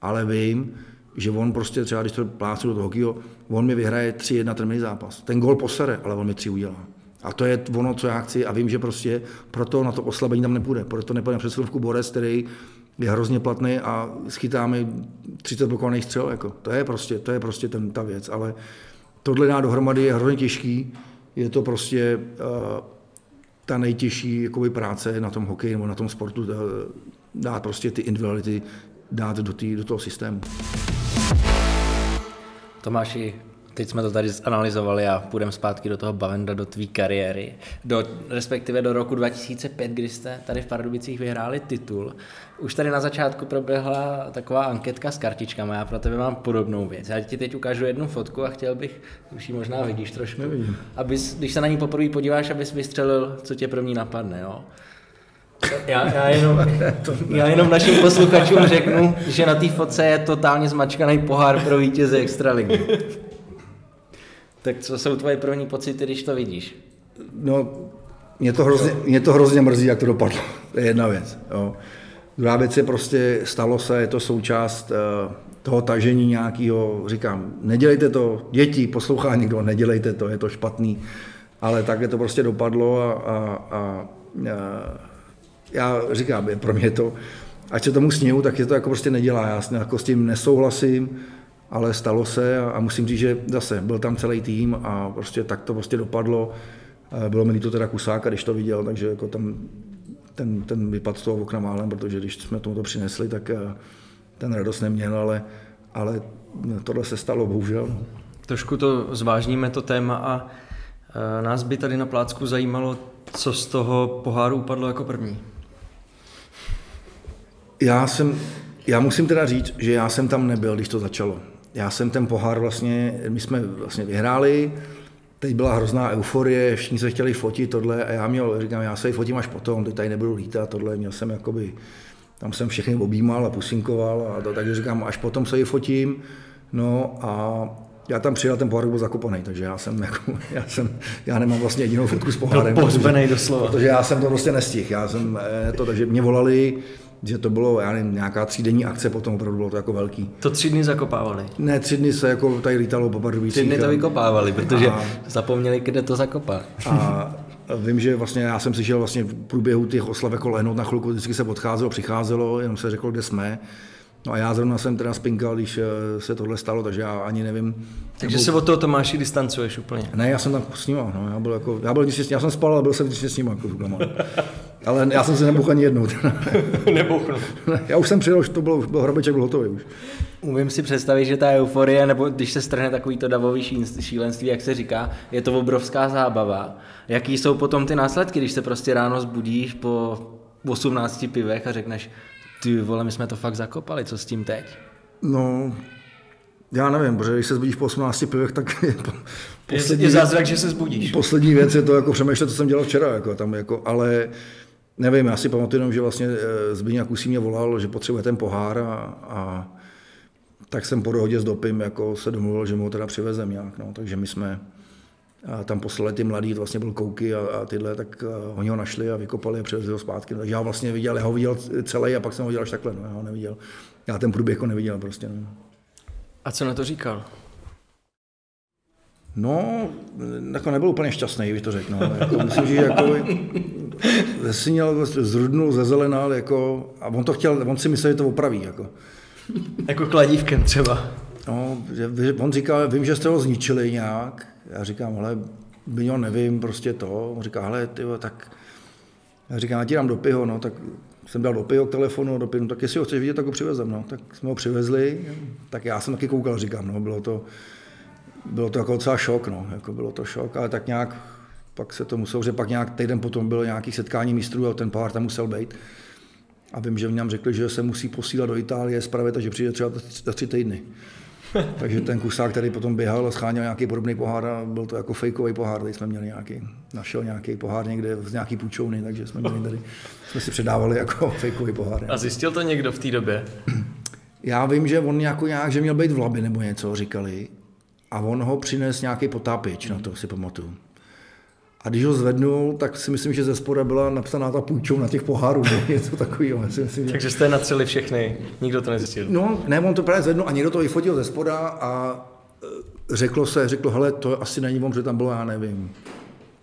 ale vím, že on prostě třeba, když to plácu do toho hokeju, on mi vyhraje 3-1 ten zápas. Ten gol posere, ale on mi tři udělá. A to je ono, co já chci a vím, že prostě proto na to oslabení tam nepůjde. Proto nepůjde přes chvilku Borec, který je hrozně platný a schytáme 30 blokovaných střel. Jako. To je prostě, to je prostě ten, ta věc. Ale tohle dá dohromady je hrozně těžký. Je to prostě uh, ta nejtěžší jakoby, práce na tom hokeji nebo na tom sportu, uh, dát prostě ty individuality dát do, tý, do toho systému. Tomáši, teď jsme to tady zanalizovali a půjdeme zpátky do toho Bavenda, do tvý kariéry, do, respektive do roku 2005, kdy jste tady v Pardubicích vyhráli titul. Už tady na začátku proběhla taková anketka s kartičkami, já pro tebe mám podobnou věc. Já ti teď ukážu jednu fotku a chtěl bych, už ji možná vidíš trošku, Nevidím. abys, když se na ní poprvé podíváš, abys vystřelil, co tě první napadne. Jo? Já, já, jenom, já jenom našim posluchačům řeknu, že na té fotce je totálně zmačkaný pohár pro vítěze Extraligy. Tak co jsou tvoje první pocity, když to vidíš? No, mě to hrozně, mě to hrozně mrzí, jak to dopadlo. (laughs) To je jedna věc. Jo. Druhá věc je prostě, stalo se, je to součást uh, toho tažení nějakého, říkám, nedělejte to, děti, poslouchá někdo, nedělejte to, je to špatný, ale takhle to prostě dopadlo a, a, a, a já říkám, pro mě to, ať se tomu sněhu, tak je to jako prostě nedělá, já jako s tím nesouhlasím, ale stalo se a, musím říct, že zase byl tam celý tým a prostě tak to prostě dopadlo. Bylo mi to teda Kusáka, když to viděl, takže jako tam ten, ten vypad z toho okna málem, protože když jsme tomu to přinesli, tak eh, ten radost neměl, ale, ale tohle se stalo, bohužel. Trošku to zvážníme, to téma a eh, nás by tady na Plácku zajímalo, co z toho poháru upadlo jako první. Já jsem, já musím teda říct, že já jsem tam nebyl, když to začalo. Já jsem ten pohár vlastně, my jsme vlastně vyhráli, teď byla hrozná euforie, všichni se chtěli fotit tohle a já měl, říkám, já se fotím až potom, teď tady nebudu lítat, tohle, měl jsem jakoby, tam jsem všechny objímal a pusinkoval a to, takže říkám, až potom se ji fotím, no a já tam přijel, ten pohár byl zakopaný, takže já jsem, jako, já jsem, já nemám vlastně jedinou fotku s pohárem. Byl doslova. Protože já jsem to prostě nestihl, já jsem eh, to, takže mě volali, že to bylo, já nevím, nějaká třídenní akce, potom opravdu bylo to jako velký. To tři dny zakopávali? Ne, tři dny se jako tady lítalo po Pardubicích. Tři dny to vykopávali, protože a, zapomněli, kde to zakopat. A vím, že vlastně já jsem slyšel vlastně v průběhu těch oslav jako lehnout na chvilku, vždycky se odcházelo, přicházelo, jenom se řeklo, kde jsme. No a já zrovna jsem teda spinkal, když eh, se tohle stalo, takže já ani nevím. Takže nebo... se od toho Tomáši distancuješ úplně? Ne, já jsem tam s ním, no, já byl jako, já, byl, já jsem spal, ale byl jsem s ním jako Ale já jsem se nebuchl ani jednou. (laughs) Nebuchnul. (laughs) já už jsem přijel, už to bylo, byl hrabeček byl hotový už. Umím si představit, že ta euforie, nebo když se strhne takový to davový šílenství, jak se říká, je to obrovská zábava. Jaký jsou potom ty následky, když se prostě ráno zbudíš po 18 pivech a řekneš, ty vole, my jsme to fakt zakopali, co s tím teď? No, já nevím, protože když se zbudíš po 18 pivech, tak je po, poslední, je zázrak, že se zbudíš. Poslední věc je to jako přemýšlet, co jsem dělal včera, jako tam jako, ale nevím, já si pamatuju že vlastně eh, Zbigněk Kusí mě volal, že potřebuje ten pohár a, a tak jsem po dohodě s Dopim jako se domluvil, že mu ho teda přivezem nějak, no, takže my jsme a tam poslali ty mladý, to vlastně byl Kouky a, a tyhle, tak a oni ho našli a vykopali a přivezli ho zpátky. Takže já vlastně viděl, já ho viděl celý a pak jsem ho viděl až takhle, no, já ho neviděl. Já ten průběh ho neviděl prostě. No. A co na to říkal? No, jako nebyl úplně šťastný, když to řeknu. No. Jako, musím říct, jako, zesíněl, zrudnul, zezelenal, jako, a on to chtěl, on si myslel, že to opraví. Jako. jako kladívkem třeba. No, on říkal, vím, že jste ho zničili nějak, já říkám, ale Byňo, nevím, prostě to. On říká, hele, ty, tak já říkám, já ti dám do piho, no, tak jsem dal do piho k telefonu, do piho, no, tak jestli ho chceš vidět, tak ho přivezem, no. Tak jsme ho přivezli, tak já jsem taky koukal, říkám, no, bylo to, bylo to jako docela šok, no, jako bylo to šok, ale tak nějak pak se to muselo, že pak nějak týden potom bylo nějaký setkání mistrů a ten pohár tam musel být. A vím, že nám řekli, že se musí posílat do Itálie spravit a že přijde třeba za tři týdny. (laughs) Takže ten kusák, který potom běhal a scháněl nějaký podobný pohár a byl to jako fejkový pohár, tady jsme měli nějaký, našel nějaký pohár někde z nějaký půjčovny, takže jsme měli tady, jsme si předávali jako (laughs) fejkový pohár. A zjistil to někdo v té době? (clears throat) Já vím, že on jako nějak, že měl být v labi nebo něco, říkali. A on ho přines nějaký potápěč, na to si pamatuju. A když ho zvednul, tak si myslím, že ze spoda byla napsaná ta půjčovna těch pohárů, něco takového. Myslím, že... Takže jste natřeli všechny, nikdo to nezjistil. No, ne, on to právě zvednul a někdo to vyfotil ze spoda a e, řeklo se, řeklo, hele, to asi není on, že tam bylo, já nevím,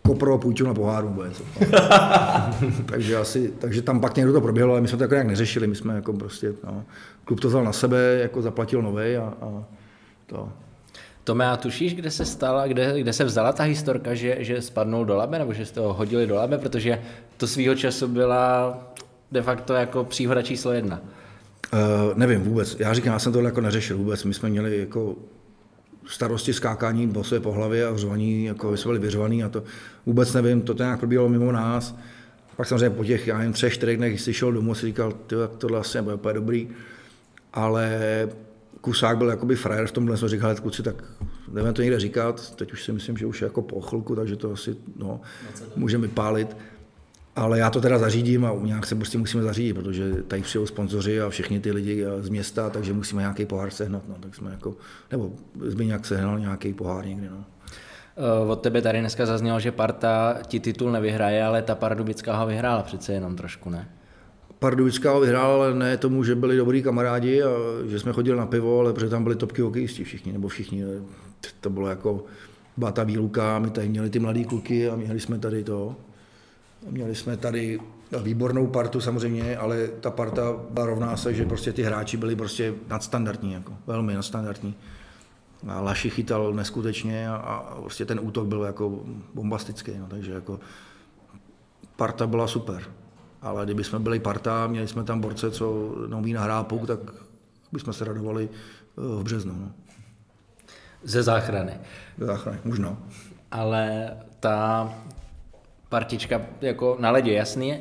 koprovo půjčovna poháru nebo něco. takže, asi, takže tam pak někdo to proběhlo, ale my jsme to jako nějak neřešili, my jsme jako prostě, no, klub to vzal na sebe, jako zaplatil nový a, a to. Tome, a tušíš, kde se stala, kde, kde se vzala ta historka, že, že spadnul do labe, nebo že jste ho hodili do labe, protože to svýho času byla de facto jako příhoda číslo jedna. Uh, nevím vůbec. Já říkám, já jsem tohle jako neřešil vůbec. My jsme měli jako starosti skákání bosové po hlavě a řvaní, jako jsme byli vyřvaný a to vůbec nevím, to nějak probíhalo mimo nás. Pak samozřejmě po těch, já nevím, třech, čtyřech dnech, jsi šel domů, si říkal, tohle asi nebude dobrý, ale Kusák byl jakoby frajer v tomhle, jsme říkali, kluci, tak jdeme to někde říkat, teď už si myslím, že už je jako po chvilku, takže to asi no, můžeme pálit. Ale já to teda zařídím a nějak se prostě musíme zařídit, protože tady přijou sponzoři a všichni ty lidi z města, takže musíme nějaký pohár sehnat. No, tak jsme jako, nebo nějak sehnal nějaký pohár někdy. No. Eh, od tebe tady dneska zaznělo, že Parta ti titul nevyhraje, ale ta Pardubická ho vyhrála přece jenom trošku, ne? Pardubická ho vyhrála, ale ne tomu, že byli dobrý kamarádi a že jsme chodili na pivo, ale protože tam byli topky hokejisti všichni, nebo všichni. To bylo jako, byla ta výluka, my tady měli ty mladý kluky a měli jsme tady to. Měli jsme tady výbornou partu samozřejmě, ale ta parta byla rovná se, že prostě ty hráči byli prostě nadstandardní, jako, velmi nadstandardní. A Laši chytal neskutečně a, a prostě ten útok byl jako bombastický, no, takže jako parta byla super ale kdyby jsme byli parta, měli jsme tam borce, co neumí nahrát puk, tak bychom se radovali eh, v březnu. No. Ze záchrany. Ze záchrany, možná. Ale ta partička jako na ledě, jasný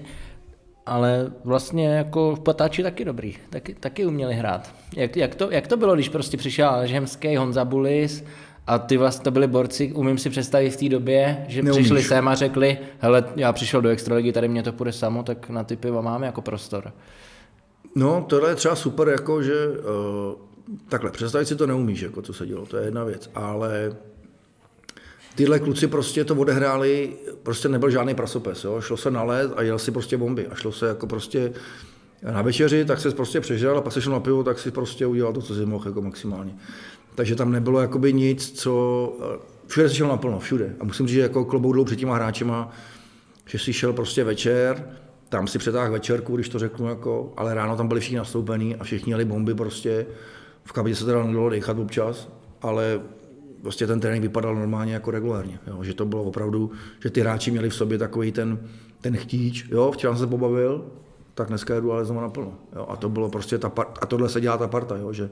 ale vlastně jako v Patáči taky dobrý, taky, taky uměli hrát. Jak, jak, to, jak to bylo, když prostě přišel Alžemský, Honza Bulis, a ty vlastně to byli borci, umím si představit v té době, že Neumíš. přišli sem a řekli, hele, já přišel do extraligy, tady mě to půjde samo, tak na ty piva máme jako prostor. No, tohle je třeba super, jako že uh, takhle, představit si to neumíš, jako co se dělo, to je jedna věc, ale tyhle kluci prostě to odehráli, prostě nebyl žádný prasopes, jo? šlo se na led a jel si prostě bomby a šlo se jako prostě na večeři, tak se prostě přežral a pak se šel na pivo, tak si prostě udělal to, co si mohl jako maximálně. Takže tam nebylo jakoby nic, co... Všude se šel naplno, všude. A musím říct, že jako klobouk dolů před těma hráčema, že si šel prostě večer, tam si přetáhl večerku, když to řeknu, jako, ale ráno tam byli všichni nastoupený a všichni jeli bomby prostě. V kabině se teda nedalo dechat občas, ale prostě ten trénink vypadal normálně jako regulárně. Jo? Že to bylo opravdu, že ty hráči měli v sobě takový ten, ten chtíč. Jo? Včera jsem se pobavil, tak dneska jedu ale znovu naplno. Jo? A to bylo prostě ta part, a tohle se dělá ta parta, jo? že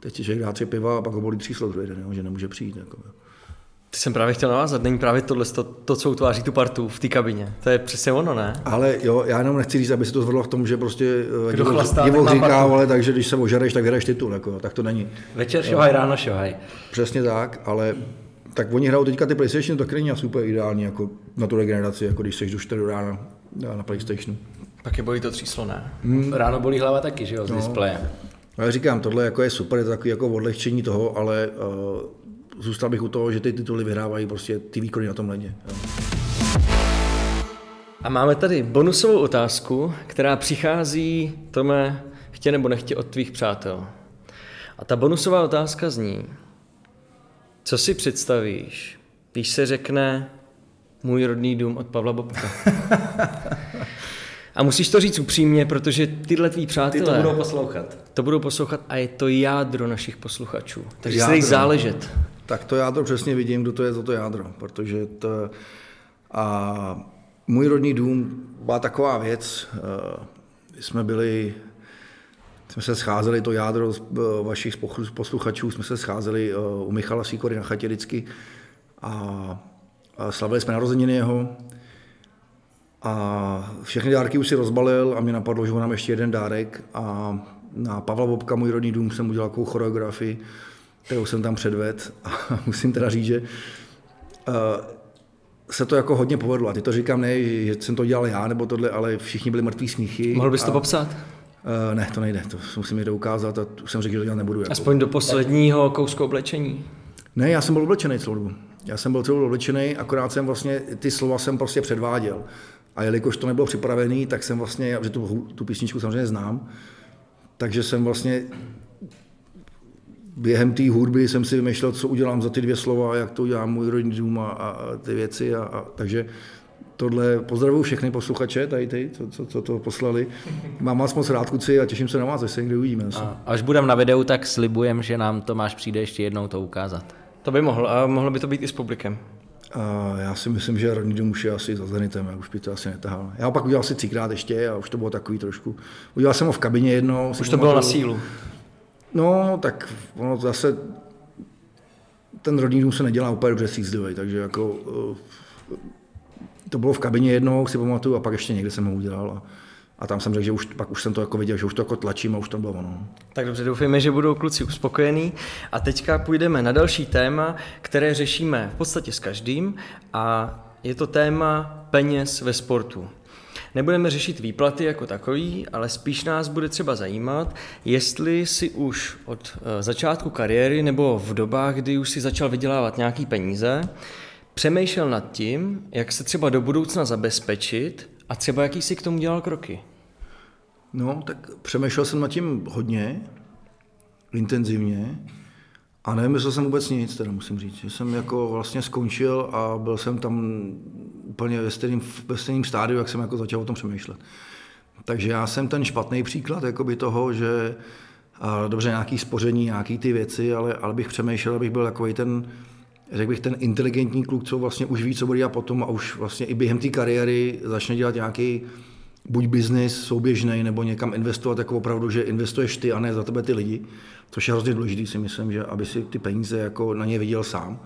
teď si člověk dá tři piva a pak ho bolí tříslo druhý den, jo? že nemůže přijít. Jako, jo? Ty jsem právě chtěl navázat, není právě tohle, to, to, co utváří tu partu v té kabině. To je přesně ono, ne? Ale jo, já jenom nechci říct, aby se to zvrlo v tom, že prostě eh, divoch říká, ale takže když se ožereš, tak vyhraješ titul, jako, tak to není. Večer šohaj, ráno šohaj. Přesně tak, ale tak oni hrajou teďka ty PlayStation, tak není super ideální jako na tu regeneraci, jako když seš do 4 rána na PlayStationu. Pak je bolí to tříslo, ne? Hmm. Ráno bolí hlava taky, že jo, z no. displeje. No, já říkám, tohle jako je super, je to takový jako odlehčení toho, ale uh, zůstal bych u toho, že ty tituly vyhrávají prostě ty výkony na tom ledě. Jo. A máme tady bonusovou otázku, která přichází, Tome, chtě nebo nechtě od tvých přátel. A ta bonusová otázka zní, co si představíš, když se řekne můj rodný dům od Pavla Bobka? (laughs) A musíš to říct upřímně, protože tyhle tví přátelé... Ty to budou poslouchat. To budou poslouchat a je to jádro našich posluchačů. Takže jádro, se záležet. Tak to jádro přesně vidím, kdo to je za to jádro, protože to... A můj rodný dům byla taková věc, eh, jsme byli jsme se scházeli, to jádro eh, vašich posluchačů, jsme se scházeli eh, u Michala Sýkory na chatě vždycky a slavili jsme narozeniny jeho a všechny dárky už si rozbalil a mě napadlo, že mám ještě jeden dárek a na Pavla Bobka, můj rodný dům, jsem udělal takovou choreografii, kterou jsem tam předvedl a (laughs) musím teda říct, že uh, se to jako hodně povedlo. A ty to říkám ne, že jsem to dělal já nebo tohle, ale všichni byli mrtví smíchy. Mohl bys to a, popsat? Uh, ne, to nejde, to musím někde ukázat a už jsem řekl, že to dělat nebudu. Jako. Aspoň do posledního kousku oblečení. Ne, já jsem byl oblečený celou dobu. Já jsem byl celou dobu oblečený, akorát jsem vlastně ty slova jsem prostě předváděl. A jelikož to nebylo připravený, tak jsem vlastně, že tu, tu písničku samozřejmě znám, takže jsem vlastně během té hudby jsem si vymýšlel, co udělám za ty dvě slova, jak to udělám můj rodný dům a, a ty věci. A, a, takže tohle pozdravuju všechny posluchače, tady ty, co, co, co to poslali. Mám vás moc rád, kuci, a těším se na vás, až se někdy uvidíme. A až budeme na videu, tak slibujem, že nám Tomáš přijde ještě jednou to ukázat. To by mohl, a mohlo by to být i s publikem. A já si myslím, že rodný dům už je asi za Zenitem, já už by to asi netahal. Já pak udělal asi třikrát ještě a už to bylo takový trošku. Udělal jsem ho v kabině jednou. Už to bylo na sílu. No, tak ono zase ten rodný dům se nedělá úplně dobře střízlivý, takže jako eh, to bylo v kabině jednou, si pamatuju, a pak ještě někde jsem ho udělal. A, a tam jsem řekl, že už, pak už jsem to jako viděl, že už to jako tlačím a už to bylo ono. Tak dobře, doufejme, že budou kluci uspokojení. A teďka půjdeme na další téma, které řešíme v podstatě s každým a je to téma peněz ve sportu. Nebudeme řešit výplaty jako takový, ale spíš nás bude třeba zajímat, jestli si už od eh, začátku kariéry nebo v dobách, kdy už si začal vydělávat nějaký peníze, přemýšlel nad tím, jak se třeba do budoucna zabezpečit a třeba jaký si k tomu dělal kroky. No, tak přemýšlel jsem nad tím hodně, intenzivně a nevymyslel jsem vůbec nic, teda musím říct. Že jsem jako vlastně skončil a byl jsem tam úplně ve stejném, ve stejném stádiu, jak jsem jako začal o tom přemýšlet. Takže já jsem ten špatný příklad jakoby toho, že a dobře, nějaký spoření, nějaký ty věci, ale, ale bych přemýšlel, abych byl takový ten, řekl bych, ten inteligentní kluk, co vlastně už ví, co bude a potom a už vlastně i během té kariéry začne dělat nějaký buď biznis souběžný, nebo někam investovat jako opravdu, že investuješ ty a ne za tebe ty lidi, což je hrozně důležitý si myslím, že aby si ty peníze jako na ně viděl sám.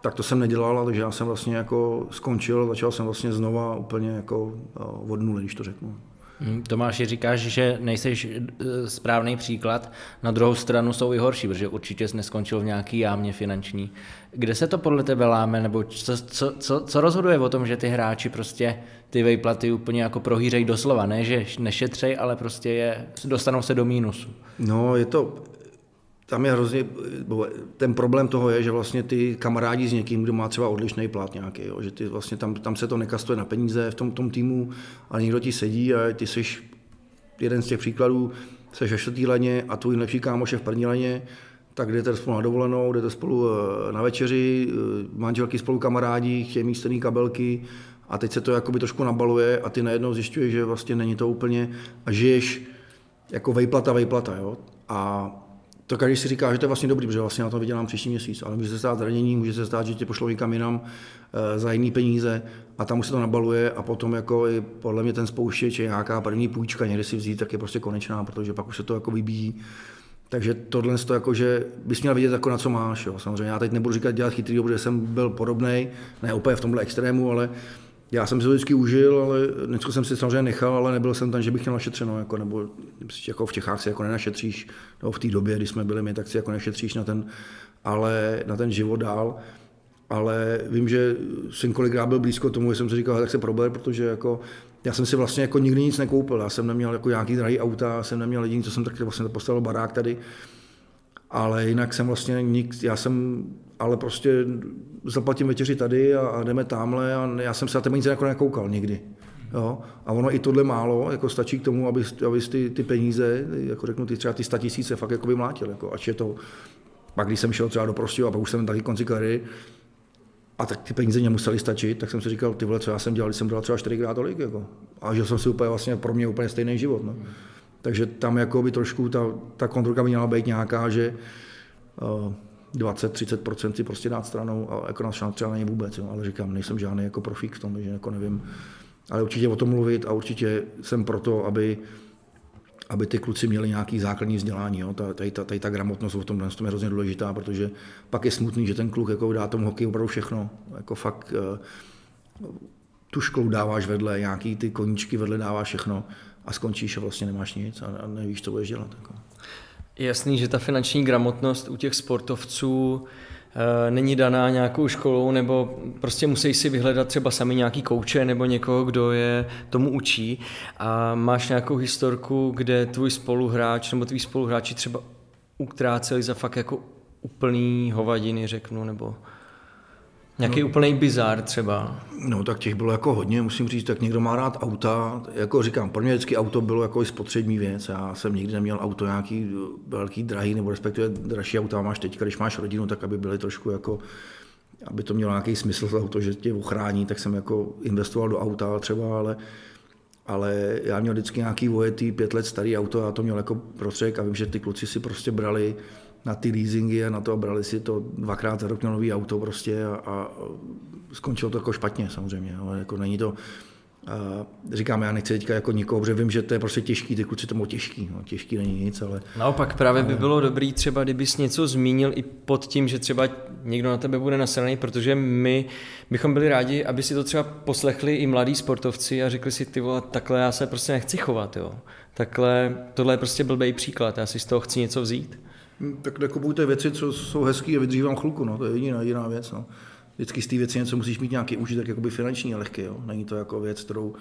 Tak to jsem nedělal, takže já jsem vlastně jako skončil, začal jsem vlastně znova úplně jako od nuly, když to řeknu. Tomáši, říkáš, že nejseš eh, správný příklad, na druhou stranu jsou i horší, protože určitě jsi neskončil v nějaký jámě finanční. Kde se to podle tebe láme, nebo co, co, co, co rozhoduje o tom, že ty hráči prostě ty vejplaty úplně jako prohýřejí doslova, ne že nešetřej, ale prostě je, dostanou se do mínusu? No, je to, tam je hrozně, ten problém toho je, že vlastně ty kamarádi s někým, kdo má třeba odlišný plat nějaký, jo, že ty vlastně tam, tam se to nekastuje na peníze v tom, tom týmu, ale někdo ti sedí a ty jsi jeden z těch příkladů, jsi ve čtvrtý laně a tvůj nejlepší kámoš je v první laně, tak jdete spolu na dovolenou, jdete spolu eh, na večeři, eh, manželky spolu kamarádi, chtějí mít stejné kabelky a teď se to jakoby trošku nabaluje a ty najednou zjišťuješ, že vlastně není to úplně a žiješ jako vejplata, vejplata, jo. A to každý si říká, že to je vlastně dobrý, protože vlastně na to vydělám příští měsíc, ale může se stát zranění, může se stát, že tě pošlou někam jinam e, za jiný peníze a tam už se to nabaluje a potom jako i podle mě ten spouštěč je nějaká první půjčka někde si vzít, tak je prostě konečná, protože pak už se to jako vybíjí. Takže tohle to jako, že bys měl vidět jako na co máš. Jo. Samozřejmě já teď nebudu říkat dělat chytrý, protože jsem byl podobný, ne úplně v tomhle extrému, ale já jsem si to vždycky užil, ale něco jsem si samozřejmě nechal, ale nebyl jsem tam, že bych měl našetřeno, jako, nebo jako v Čechách si jako nenašetříš, nebo v té době, kdy jsme byli my, tak si jako nešetříš na ten, ale na ten život dál. Ale vím, že jsem kolikrát byl blízko tomu, že jsem si říkal, tak se prober, protože jako, já jsem si vlastně jako nikdy nic nekoupil. Já jsem neměl jako nějaký drahý auta, já jsem neměl jediný, co jsem tak vlastně postavil barák tady. Ale jinak jsem vlastně nik, já jsem ale prostě zaplatím večeři tady a, a jdeme tamhle a já jsem se na ty peníze jako nekoukal nikdy. Jo? A ono i tohle málo jako stačí k tomu, aby, aby ty, ty peníze, jako řeknu, ty třeba ty sta tisíce fakt jako mlátil. Jako, ač je to, pak když jsem šel třeba do Prostějova a pak už jsem taky konci kariéry, a tak ty peníze mě musely stačit, tak jsem si říkal, ty vole, co já jsem dělal, jsem dělal třeba čtyřikrát tolik. Jako. A žil jsem si úplně vlastně pro mě úplně stejný život. No. Takže tam jako by trošku ta, ta kontrolka by měla být nějaká, že uh, 20-30% si prostě dát stranou a jako na třeba není vůbec, jo. ale říkám, nejsem žádný jako profík v tom, že jako nevím, ale určitě o tom mluvit a určitě jsem proto, aby aby ty kluci měli nějaký základní vzdělání. Jo. Tady, ta, tady ta gramotnost o tom, tom je hrozně důležitá, protože pak je smutný, že ten kluk jako dá tomu hokeji opravdu všechno. Jako fakt eh, tu školu dáváš vedle, nějaký ty koníčky vedle dáváš všechno a skončíš a vlastně nemáš nic a, a nevíš, co budeš dělat. Jako. Jasný, že ta finanční gramotnost u těch sportovců e, není daná nějakou školou, nebo prostě musí si vyhledat třeba sami nějaký kouče nebo někoho, kdo je tomu učí. A máš nějakou historku, kde tvůj spoluhráč nebo tví spoluhráči třeba utráceli za fakt jako úplný hovadiny, řeknu, nebo... Nějaký no, úplný bizár třeba. No tak těch bylo jako hodně, musím říct, tak někdo má rád auta, jako říkám, pro mě vždycky auto bylo jako i spotřební věc, já jsem nikdy neměl auto nějaký velký drahý, nebo respektive dražší auta máš teď, když máš rodinu, tak aby byly trošku jako, aby to mělo nějaký smysl to auto, že tě ochrání, tak jsem jako investoval do auta třeba, ale ale já měl vždycky nějaký vojetý pět let starý auto, já to měl jako prostředek a vím, že ty kluci si prostě brali na ty leasingy a na to a brali si to dvakrát za rok na nový auto prostě a, a skončilo to jako špatně samozřejmě, ale jako není to, a říkám, já nechci teďka jako nikoho, protože vím, že to je prostě těžký, ty kluci to jsou těžký, no, těžký není nic, ale... Naopak právě ale... by bylo dobrý třeba, kdybys něco zmínil i pod tím, že třeba někdo na tebe bude nasraný, protože my bychom byli rádi, aby si to třeba poslechli i mladí sportovci a řekli si, ty vole, takhle já se prostě nechci chovat, jo. Takhle, tohle je prostě blbý příklad, já si z toho chci něco vzít. Hm, tak nekupujte věci, co jsou hezké a vydrží vám chvilku, no, to je jediná, jediná věc. No. Vždycky z té věci něco musíš mít nějaký užitek, jakoby finanční a lehký, jo. Není to jako věc, kterou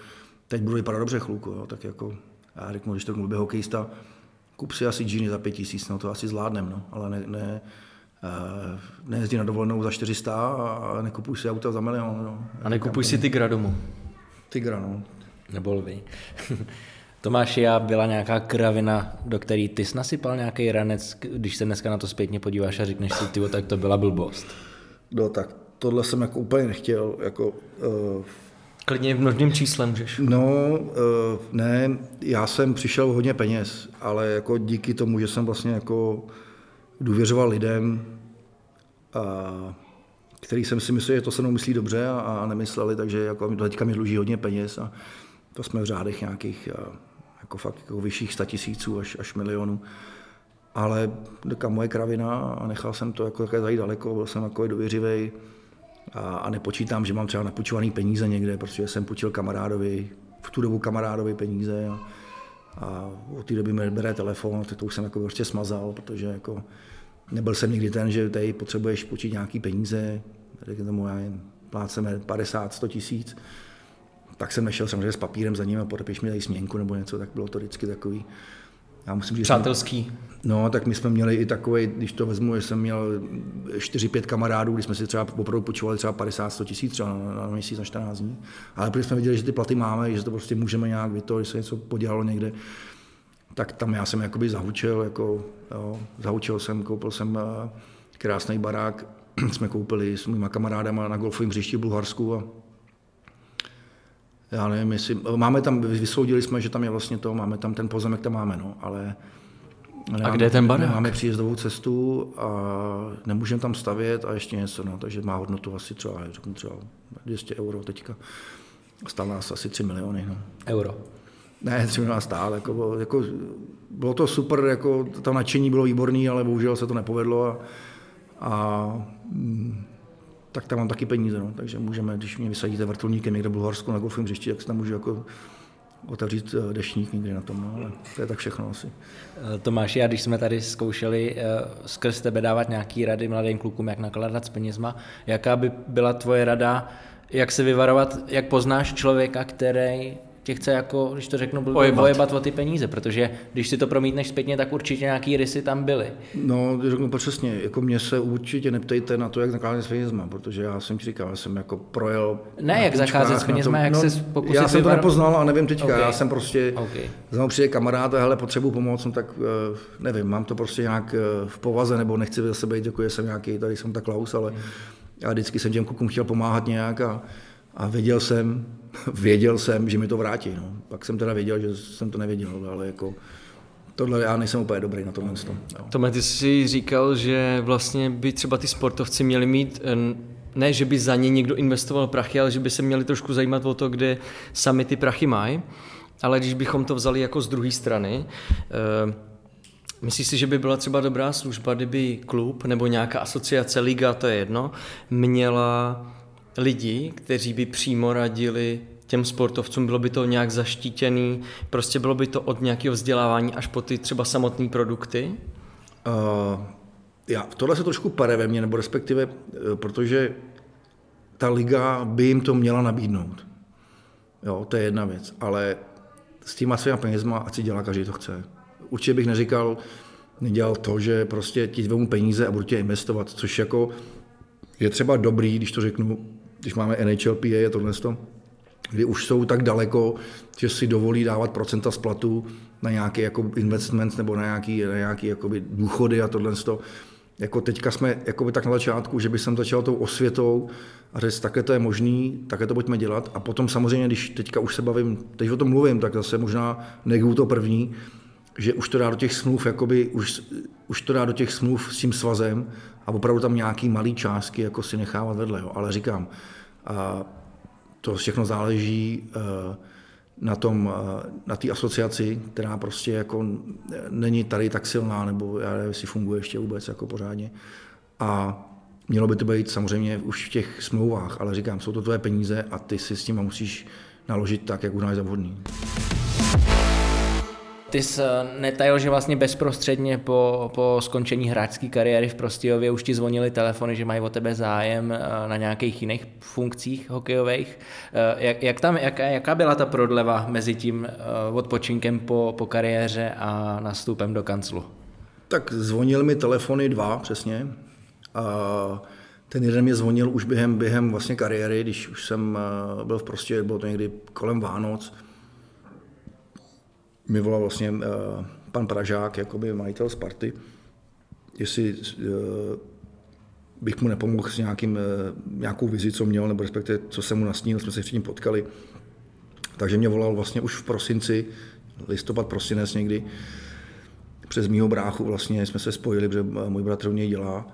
teď budu vypadat dobře chvilku, jo. tak jako já řeknu, když to byl hokejista, kup si asi džíny za pět tisíc, no to asi zvládnem, no, ale ne, ne, uh, nejezdí na dovolenou za 400 a nekupuj si auta za milion. No. A nekupuj si Tigra domů. Tigra, no. Nebo lvy. (laughs) Tomáši, já byla nějaká kravina, do který ty jsi nasypal nějaký ranec, když se dneska na to zpětně podíváš a řekneš si, ty, tak to byla blbost. No tak tohle jsem jako úplně nechtěl. Jako, uh, Klidně v množným číslem můžeš. No, uh, ne, já jsem přišel hodně peněz, ale jako díky tomu, že jsem vlastně jako důvěřoval lidem, uh, který jsem si myslel, že to se mnou myslí dobře a, a nemysleli, takže jako teďka mi dluží hodně peněz a to jsme v řádech nějakých jako fakt jako vyšších statisíců až, až milionů. Ale taká moje kravina a nechal jsem to jako také zajít daleko, byl jsem jako důvěřivý a, a, nepočítám, že mám třeba napůjčovaný peníze někde, protože jsem půjčil kamarádovi, v tu dobu kamarádovi peníze a, a od té doby mi bere telefon, tak to už jsem jako prostě smazal, protože jako nebyl jsem nikdy ten, že tady potřebuješ počít nějaký peníze, tak tomu já jen pláceme 50-100 tisíc, tak jsem nešel samozřejmě s papírem za ním a podepiš mi tady směnku nebo něco, tak bylo to vždycky takový. Já musím říct, Přátelský. No, tak my jsme měli i takový, když to vezmu, že jsem měl 4-5 kamarádů, kdy jsme si třeba opravdu počívali třeba 50-100 tisíc třeba na, na měsíc, na 14 dní. Ale protože jsme viděli, že ty platy máme, že to prostě můžeme nějak vyto, že se něco podělalo někde, tak tam já jsem jakoby zahučil, jako, jo, zahučil jsem, koupil jsem eh, krásný barák, (clears throat) jsme koupili s mýma kamarádama na golfovém hřišti v Bulharsku a já nevím, jestli, máme tam, vysoudili jsme, že tam je vlastně to, máme tam ten pozemek, tam máme, no, ale Nemáme, a kde je ten barák? Máme příjezdovou cestu a nemůžeme tam stavět a ještě něco, no, takže má hodnotu asi třeba, řeknu třeba 200 euro teďka. Stál nás asi 3 miliony. No. Euro? Ne, 3 miliony stál. Jako, jako, bylo to super, jako, to nadšení bylo výborné, ale bohužel se to nepovedlo a, a tak tam mám taky peníze, no. takže můžeme, když mě vysadíte vrtulníkem někde v Bulharsku na golfovém hřišti, tak se tam můžu jako otevřít eh, dešník někdy na tom, no, ale to je tak všechno asi. Eh, Tomáš, já když jsme tady zkoušeli eh, skrz tebe dávat nějaký rady mladým klukům, jak nakládat s penězma, jaká by byla tvoje rada, jak se vyvarovat, jak poznáš člověka, který tě chce jako, když to řeknu, bojebat. bojebat o ty peníze, protože když si to promítneš zpětně, tak určitě nějaký rysy tam byly. No, řeknu přesně, jako mě se určitě neptejte na to, jak zakázat s penězma, protože já jsem ti říkal, já jsem jako projel... Ne, jak zakázat s penězma, jak no, se pokusit Já jsem to nepoznal a nevím teďka, okay. já jsem prostě, okay. za mnou přijde kamarád a hele, potřebuji pomoc, no tak eh, nevím, mám to prostě nějak eh, v povaze, nebo nechci zase být, jako jsem nějaký, tady jsem tak Klaus, ale hmm. já vždycky jsem těm klukům chtěl pomáhat nějak a, a věděl jsem, (laughs) věděl jsem, že mi to vrátí. No. Pak jsem teda věděl, že jsem to nevěděl, ale jako tohle já nejsem úplně dobrý na tomhle. No. Tome, ty jsi říkal, že vlastně by třeba ty sportovci měli mít ne, že by za ně někdo investoval prachy, ale že by se měli trošku zajímat o to, kde sami ty prachy mají. Ale když bychom to vzali jako z druhé strany, uh, Myslíš si, že by byla třeba dobrá služba, kdyby klub nebo nějaká asociace, liga, to je jedno, měla lidi, kteří by přímo radili těm sportovcům, bylo by to nějak zaštítěný, prostě bylo by to od nějakého vzdělávání až po ty třeba samotné produkty? Uh, já, tohle se trošku pare ve mně, nebo respektive, eh, protože ta liga by jim to měla nabídnout. Jo, to je jedna věc, ale s těma svýma penězma, ať si dělá každý to chce. Určitě bych neříkal, nedělal to, že prostě ti vezmu peníze a budu tě investovat, což jako je třeba dobrý, když to řeknu, když máme NHLPA a tohle, kdy už jsou tak daleko, že si dovolí dávat procenta z platu na nějaký jako investment nebo na nějaký, na nějaký jakoby důchody a tohle. Jako teďka jsme jakoby tak na začátku, že by jsem začal tou osvětou a říct, takhle to je možný, takhle to pojďme dělat. A potom samozřejmě, když teďka už se bavím, teď o tom mluvím, tak zase možná neguju to první, že už to dá do těch smluv, jakoby, už, už to dá do těch smluv s tím svazem a opravdu tam nějaký malý částky jako si nechávat vedle. Jo. Ale říkám, a to všechno záleží eh, na tom, eh, na té asociaci, která prostě jako není tady tak silná, nebo já nevím, jestli funguje ještě vůbec jako pořádně. A mělo by to být samozřejmě už v těch smlouvách, ale říkám, jsou to tvoje peníze a ty si s tím musíš naložit tak, jak uznáš za vhodný. Ty jsi eh, netajil, že vlastně bezprostředně po, po skončení hráčské kariéry v Prostějově už ti zvonili telefony, že mají o tebe zájem eh, na nějakých jiných funkcích hokejových. Eh, jak, jak tam, jak, jaká byla ta prodleva mezi tím odpočinkem po, po kariéře a nastupem do kanclu? Tak zvonil mi telefony dva přesně. A ten jeden mě zvonil už během, během vlastně kariéry, když už jsem byl v Prostějově, bylo to někdy kolem Vánoc mi volal vlastně uh, pan Pražák, jakoby majitel Sparty, jestli uh, bych mu nepomohl s nějakým, uh, nějakou vizi, co měl, nebo respektive, co jsem mu nasnil, jsme se předtím potkali. Takže mě volal vlastně už v prosinci, listopad, prosinec někdy, přes mýho bráchu vlastně jsme se spojili, protože můj bratr u něj dělá.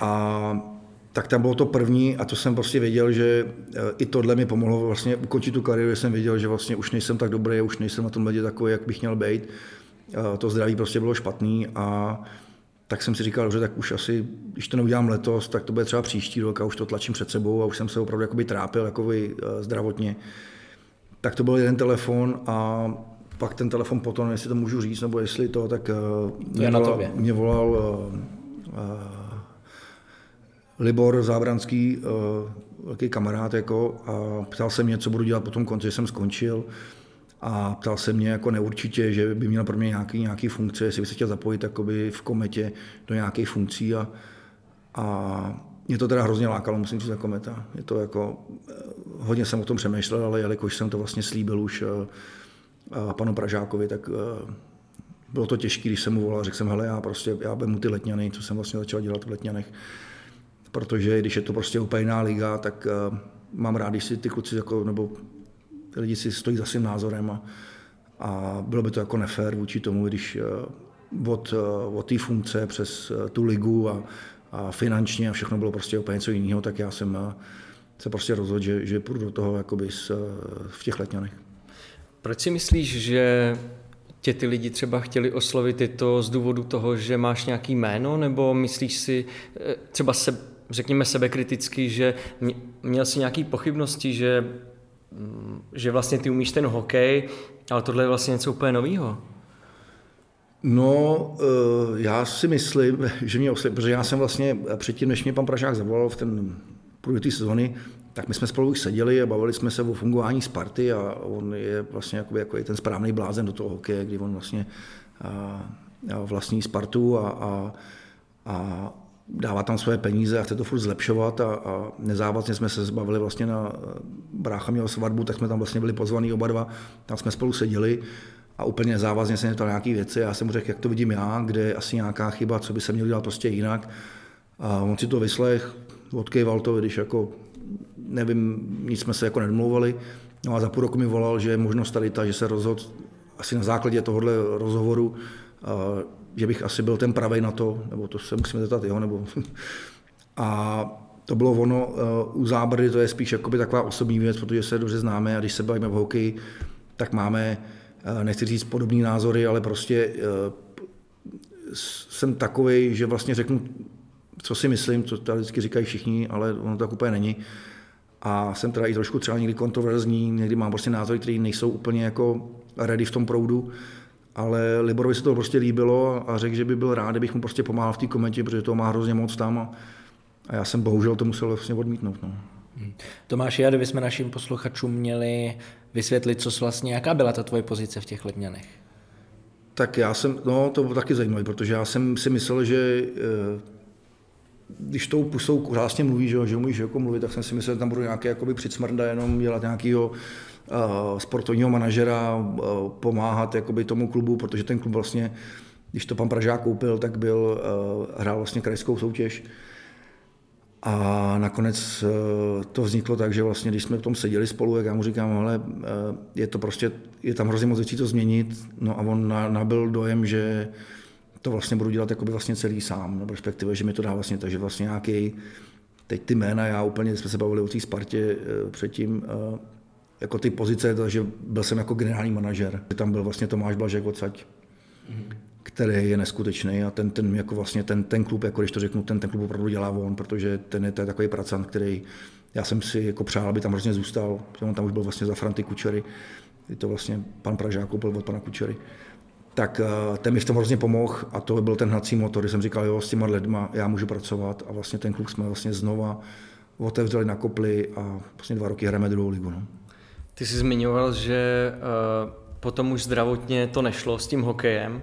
A tak tam bylo to první a to jsem prostě věděl, že eh, i tohle mi pomohlo vlastně ukončit tu kariéru, jsem věděl, že vlastně už nejsem tak dobrý, už nejsem na tom ledě takový, jak bych měl být. To zdraví prostě bylo špatný a tak jsem si říkal, že tak už asi, když to neudělám letos, tak to bude třeba příští rok a už to tlačím před sebou a už jsem se opravdu jakoby trápil jakoby eh, zdravotně. Tak to byl jeden telefon a pak ten telefon potom, jestli to můžu říct, nebo jestli to, tak mě, eh, volal, mě volal uh, uh, Libor Zábranský, eh, velký kamarád, jako, a ptal se mě, co budu dělat po tom konci, jsem skončil. A ptal se mě jako neurčitě, že by měl pro mě nějaký, nějaký funkce, jestli by se chtěl zapojit v kometě do nějakých funkcí. A, a mě to teda hrozně lákalo, musím říct, jako meta. Je to jako, eh, hodně jsem o tom přemýšlel, ale jelikož jsem to vlastně slíbil už eh, panu Pražákovi, tak bylo to těžké, když jsem mu volal, řekl jsem, hele, já prostě, já mu ty letňany, co jsem vlastně začal dělat v letňanech, protože když je to prostě úplně jiná liga, tak uh, mám rád, když si ty kluci jako, nebo ty lidi si stojí za svým názorem a, a bylo by to jako nefér vůči tomu, když uh, od, uh, od té funkce přes tu ligu a, a finančně a všechno bylo prostě úplně něco jiného, tak já jsem se prostě rozhodl, že, že půjdu do toho jakoby s, v těch letňanech. Proč si myslíš, že tě ty lidi třeba chtěli oslovit, je to z důvodu toho, že máš nějaký jméno, nebo myslíš si třeba se řekněme sebekriticky, že měl si nějaké pochybnosti, že, mm, že vlastně ty umíš ten hokej, ale tohle je vlastně něco úplně nového. No, eh, já si myslím, že mě osli, protože já jsem vlastně předtím, než mě pan Pražák zavolal v ten průběh té sezony, tak my jsme spolu už seděli a bavili jsme se o fungování Sparty a on je vlastně jakoby, jako ten správný blázen do toho hokeje, kdy on vlastně a, a vlastní Spartu a, a, a dává tam své peníze a chce to furt zlepšovat a, a nezávazně jsme se zbavili vlastně na brácha měl svatbu, tak jsme tam vlastně byli pozvaní oba dva, tam jsme spolu seděli a úplně nezávazně se mě ptal nějaké věci. Já jsem mu řekl, jak to vidím já, kde je asi nějaká chyba, co by se měl dělat prostě jinak. A on si to vyslech, odkejval to, když jako nevím, nic jsme se jako nedomlouvali. No a za půl roku mi volal, že je možnost tady ta, že se rozhodl asi na základě tohohle rozhovoru, že bych asi byl ten pravej na to, nebo to se musíme zeptat jeho, nebo... A to bylo ono, eh, u zábrdy to je spíš jakoby taková osobní věc, protože se dobře známe a když se bavíme v hokeji, tak máme nechci říct podobný názory, ale prostě jsem takový, že vlastně řeknu, co si myslím, co tady vždycky říkají všichni, ale ono tak úplně není. A jsem teda i trošku třeba někdy kontroverzní, někdy mám prostě názory, které nejsou úplně jako ready v tom proudu, ale Liborovi se to prostě líbilo a řekl, že by byl rád, kdybych mu prostě pomáhal v té komentě, protože to má hrozně moc tam a, a já jsem bohužel to musel vlastně odmítnout. No. Hmm. Tomáš, já kdybychom našim posluchačům měli vysvětlit, co vlastně, jaká byla ta tvoje pozice v těch Letňanech? Tak já jsem, no to bylo taky zajímavé, protože já jsem si myslel, že eh, když tou pusou krásně mluví, že, že umíš jako mluvit, tak jsem si myslel, že tam budu nějaký jakoby přicmrda, jenom dělat nějakého sportovního manažera, uh, pomáhat jakoby tomu klubu, protože ten klub vlastně, když to pan Pražák koupil, tak byl, uh, hrál vlastně krajskou soutěž. A nakonec to vzniklo tak, že vlastně, když jsme v tom seděli spolu, jak já mu říkám, ale je to prostě, je tam hrozně moc věcí to změnit, no a on nabil dojem, že to vlastně budu dělat jakoby vlastně celý sám, nebo respektive, že mi to dá vlastně, takže vlastně nějaký, teď ty jména, já úplně jsme se bavili o té Spartě eh, předtím, eh, jako ty pozice, takže byl jsem jako generální manažer. Tam byl vlastně Tomáš Blažek odsaď, který je neskutečný a ten, ten, jako vlastně ten, ten klub, jako když to řeknu, ten, ten klub opravdu dělá on, protože ten je, to je takový pracant, který já jsem si jako přál, aby tam hrozně zůstal, on tam už byl vlastně za Franty Kučery, je to vlastně pan Pražák koupil od pana Kučery tak eh, ten mi v tom hrozně pomohl a to byl ten hnací motor, kdy jsem říkal, jo, s těma lidma já můžu pracovat a vlastně ten klub jsme vlastně znova otevřeli, nakopli a vlastně dva roky hrajeme druhou ligu. No. Ty jsi zmiňoval, že uh, potom už zdravotně to nešlo s tím hokejem. Uh,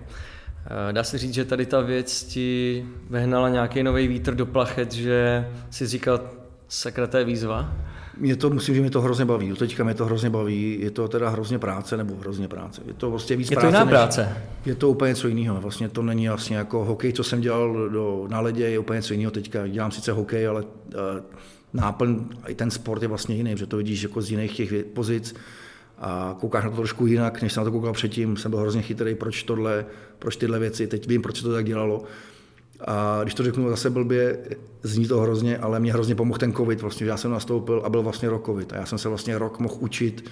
dá se říct, že tady ta věc ti vehnala nějaký nový vítr do plachet, že si říkal, sakra, to je výzva? Mě to, musím, že mě to hrozně baví. Do teďka mě to hrozně baví. Je to teda hrozně práce, nebo hrozně práce. Je to vlastně víc je práce. Je to jiná práce? Je to úplně něco jiného. Vlastně to není vlastně jako hokej, co jsem dělal do, na ledě, je úplně něco jiného. Teďka dělám sice hokej, ale uh, náplň, i ten sport je vlastně jiný, protože to vidíš jako z jiných těch pozic a koukáš na to trošku jinak, než jsem na to koukal předtím. Jsem byl hrozně chytrý, proč tohle, proč tyhle věci. Teď vím, proč se to tak dělalo. A když to řeknu zase blbě, zní to hrozně, ale mě hrozně pomohl ten covid, vlastně, že já jsem nastoupil a byl vlastně rok covid. A já jsem se vlastně rok mohl učit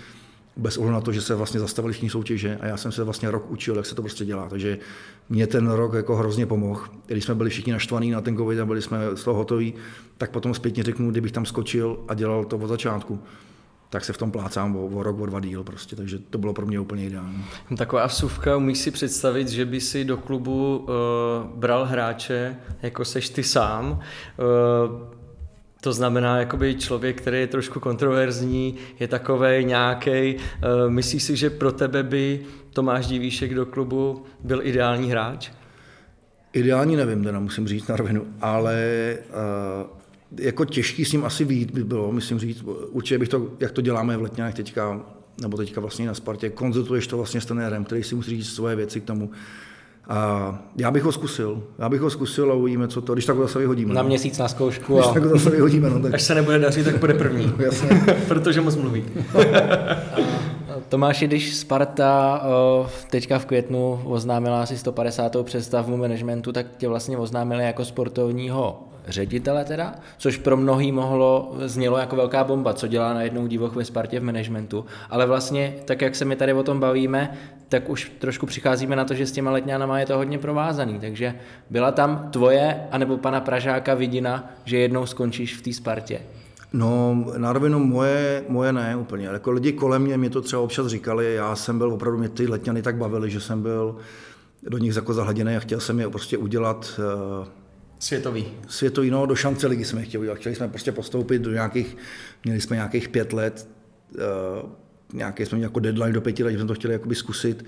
bez ohledu na to, že se vlastně zastavili všichni soutěže a já jsem se vlastně rok učil, jak se to prostě dělá. Takže mě ten rok jako hrozně pomohl. Když jsme byli všichni naštvaní na ten covid a byli jsme z toho hotoví, tak potom zpětně řeknu, kdybych tam skočil a dělal to od začátku, tak se v tom plácám o, o rok, o dva díl prostě, takže to bylo pro mě úplně ideální. Taková vsuvka, umíš si představit, že by si do klubu uh, bral hráče, jako seš ty sám, uh, to znamená, jakoby člověk, který je trošku kontroverzní, je takový nějaký. Uh, myslíš si, že pro tebe by Tomáš Divíšek do klubu byl ideální hráč? Ideální nevím, teda musím říct na rovinu, ale uh, jako těžký s ním asi výjít by bylo, myslím říct. Určitě bych to, jak to děláme v Letňanech teďka, nebo teďka vlastně na Spartě, konzultuješ to vlastně s trenérem, který si musí říct svoje věci k tomu. A já bych ho zkusil. Já bych ho zkusil a uvidíme, co to, když tak ho zase vyhodíme. Na no. měsíc na zkoušku. Když a... tak ho zase vyhodíme. No, tak... Až se nebude dařit, tak bude první. (laughs) Jasně. Protože moc mluví. (laughs) Tomáši, když Sparta teďka v květnu oznámila asi 150. představbu managementu, tak tě vlastně oznámili jako sportovního ředitele teda, což pro mnohý mohlo, znělo jako velká bomba, co dělá najednou divoch ve Spartě v managementu, ale vlastně tak, jak se my tady o tom bavíme, tak už trošku přicházíme na to, že s těma letňánama je to hodně provázaný, takže byla tam tvoje, anebo pana Pražáka vidina, že jednou skončíš v té Spartě? No, na rovinu moje, moje ne úplně, jako lidi kolem mě mi to třeba občas říkali, já jsem byl opravdu, mě ty letňany tak bavily, že jsem byl do nich jako zahladěný a chtěl jsem je prostě udělat uh, Světový. Světový, no, do šance ligy jsme chtěli udělat. Chtěli jsme prostě postoupit do nějakých, měli jsme nějakých pět let, uh, nějaký jsme měli jako deadline do pěti let, že jsme to chtěli jakoby zkusit.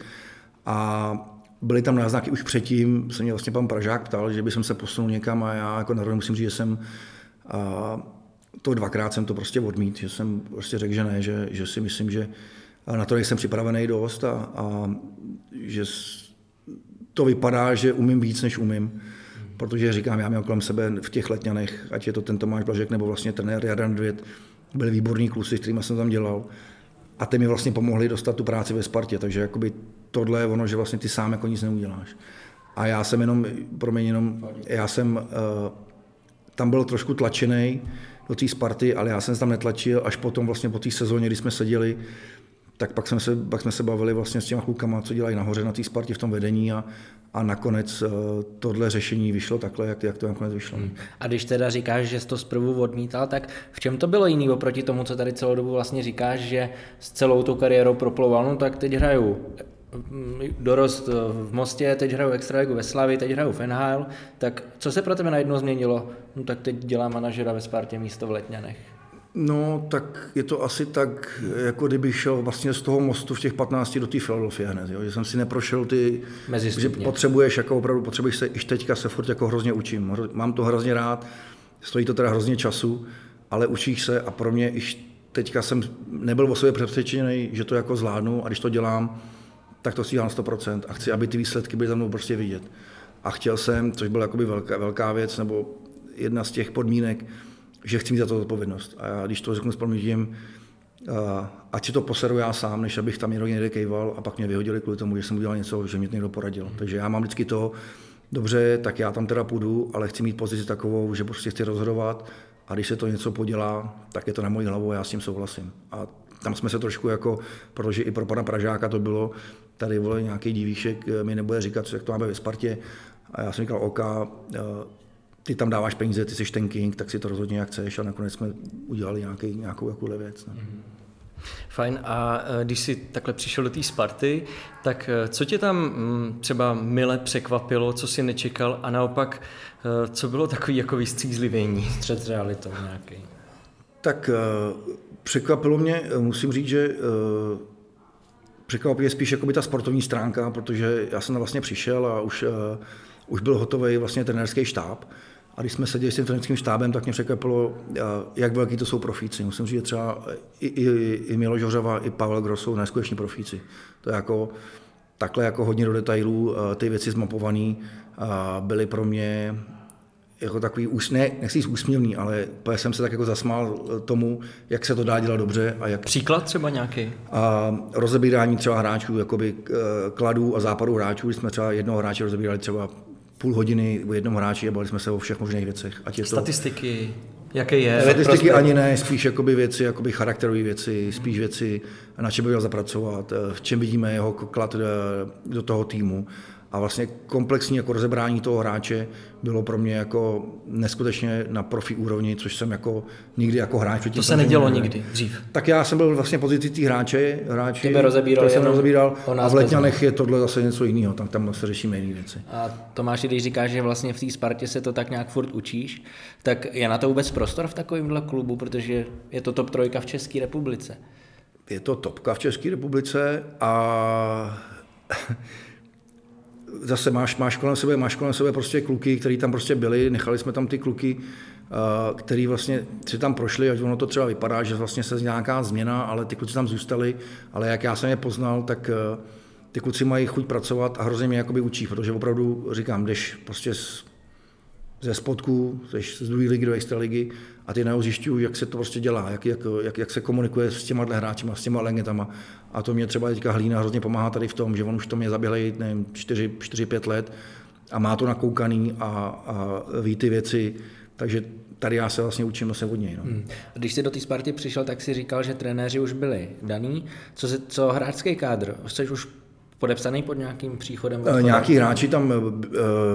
A byly tam náznaky už předtím, se mě vlastně pan Pražák ptal, že by jsem se posunul někam a já jako na musím říct, že jsem uh, to dvakrát jsem to prostě odmít, že jsem prostě řekl, že ne, že, že si myslím, že na to nejsem připravený dost a, a že to vypadá, že umím víc, než umím protože říkám, já měl kolem sebe v těch letňanech, ať je to ten Tomáš Blažek nebo vlastně trenér Jardan Dvět, byli výborní kluci, s kterými jsem tam dělal. A ty mi vlastně pomohli dostat tu práci ve Spartě, takže jakoby tohle je ono, že vlastně ty sám jako nic neuděláš. A já jsem jenom, pro mě jenom, já jsem uh, tam byl trošku tlačený do té Sparty, ale já jsem se tam netlačil, až potom vlastně po té sezóně, kdy jsme seděli, tak pak jsme, se, pak jsme se bavili vlastně s těma klukama, co dělají nahoře na té Spartě v tom vedení a, a nakonec uh, tohle řešení vyšlo takhle, jak, jak to nakonec vyšlo. Hmm. A když teda říkáš, že jsi to zprvu odmítal, tak v čem to bylo jiný oproti tomu, co tady celou dobu vlastně říkáš, že s celou tou kariérou proploval, no tak teď hraju dorost v Mostě, teď hraju Extraligu ve Slavi, teď hraju v NHL, tak co se pro tebe najednou změnilo? No tak teď dělám manažera ve Spartě místo v Letňanech. No, tak je to asi tak, jako kdyby šel vlastně z toho mostu v těch 15 do té Philadelphia hned, jo? že jsem si neprošel ty, že potřebuješ, jako opravdu potřebuješ se, iž teďka se furt jako hrozně učím, mám to hrozně rád, stojí to teda hrozně času, ale učíš se a pro mě iž teďka jsem nebyl o sobě přesvědčený, že to jako zvládnu a když to dělám, tak to si dělám 100% a chci, aby ty výsledky byly tam mnou prostě vidět. A chtěl jsem, což byla jakoby velká, velká věc, nebo jedna z těch podmínek, že chci mít za to odpovědnost. A já, když to řeknu s proměním, ať si to poseru já sám, než abych tam někdo někde kejval a pak mě vyhodili kvůli tomu, že jsem udělal něco, že mě někdo poradil. Takže já mám vždycky to, dobře, tak já tam teda půjdu, ale chci mít pozici takovou, že prostě chci rozhodovat a když se to něco podělá, tak je to na moji hlavu a já s tím souhlasím. A tam jsme se trošku jako, protože i pro pana Pražáka to bylo, tady vole nějaký divíšek mi nebude říkat, jak to máme ve Spartě. A já jsem říkal, OK, ty tam dáváš peníze, ty jsi ten king, tak si to rozhodně jak chceš a nakonec jsme udělali nějaký, nějakou jakou věc. Ne? No. Mhm. Fajn. A e, když jsi takhle přišel do té Sparty, tak co tě tam mm, třeba mile překvapilo, co jsi nečekal a naopak, co bylo takový jako vystřízlivění? (laughs) Střed s realitou nějaký. Tak překvapilo mě, musím říct, že překvapuje spíš jako by ta sportovní stránka, protože já jsem vlastně přišel a už, už byl hotový vlastně trenérský štáb a když jsme seděli s tím trenerským štábem, tak mě překvapilo, jak velký to jsou profíci. Musím říct, že třeba i, i, i Miloš Hořava, i Pavel Gross jsou neskuteční profíci. To je jako takhle jako hodně do detailů, ty věci zmapované byly pro mě jako takový, ne, nechci říct úsměvný, ale jsem se tak jako zasmál tomu, jak se to dá dělat dobře. A jak, Příklad třeba nějaký? A rozebírání třeba hráčů, jakoby kladů a západů hráčů, když jsme třeba jednoho hráče rozebírali třeba půl hodiny u jednoho hráči a bavili jsme se o všech možných věcech. Ať je to... Statistiky, jaké je? Statistiky ani ne, spíš jakoby věci, jakoby charakterové věci, spíš věci, na čem by měl zapracovat, v čem vidíme jeho klad do toho týmu a vlastně komplexní jako rozebrání toho hráče bylo pro mě jako neskutečně na profi úrovni, což jsem jako nikdy jako hráč. To se nedělo ne. nikdy dřív. Tak já jsem byl vlastně pozici těch hráče, hráči, Tebe rozebíral jsem rozebíral a v Letňanech je tohle zase něco jiného, tam, tam se řešíme jiné věci. A Tomáš, když říkáš, že vlastně v té Spartě se to tak nějak furt učíš, tak je na to vůbec prostor v takovémhle klubu, protože je to top trojka v České republice. Je to topka v České republice a (laughs) zase máš, máš kolem sebe, máš kolem sebe prostě kluky, který tam prostě byli, nechali jsme tam ty kluky, který vlastně si tam prošli, ať ono to třeba vypadá, že vlastně se nějaká změna, ale ty kluci tam zůstali, ale jak já jsem je poznal, tak e, ty kluci mají chuť pracovat a hrozně mě jakoby učí, protože opravdu říkám, jdeš prostě z, ze spodku, z druhé ligy do extraligy a ty najednou zjišťují, jak se to prostě dělá, jak, jak, jak, jak se komunikuje s těma hráči, s těma legendama. A to mě třeba teďka Hlína hrozně pomáhá tady v tom, že on už to mě zaběhlej, nevím, 4-5 let a má to nakoukaný a, a ví ty věci, takže tady já se vlastně učím zase od něj. No. Hmm. Když jsi do té Sparty přišel, tak si říkal, že trenéři už byli daný. Co, se, co hráčský kádr? Jsi už podepsaný pod nějakým příchodem? E, nějaký hráči tam e,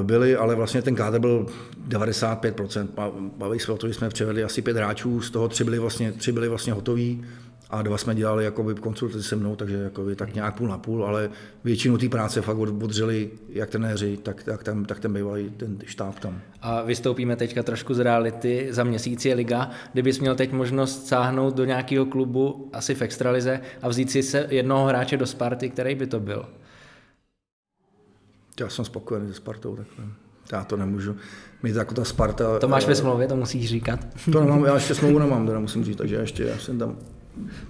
byli, ale vlastně ten kádr byl 95%. Baví se o to, že jsme převedli asi pět hráčů, z toho tři byli vlastně, tři byli vlastně hotoví a dva jsme dělali jakoby konsultaci se mnou, takže jakoby tak nějak půl na půl, ale většinu té práce fakt odřeli jak trenéři, tak, tak, ten, tak ten bývalý ten štáb tam. A vystoupíme teďka trošku z reality, za měsíc je liga, kdybys měl teď možnost sáhnout do nějakého klubu, asi v extralize, a vzít si se jednoho hráče do Sparty, který by to byl? Já jsem spokojený se Spartou, tak já to nemůžu. Mít jako ta Sparta... To máš ve smlouvě, to musíš říkat. To nemám, já ještě smlouvu (laughs) nemám, teda musím říct, takže já ještě já jsem tam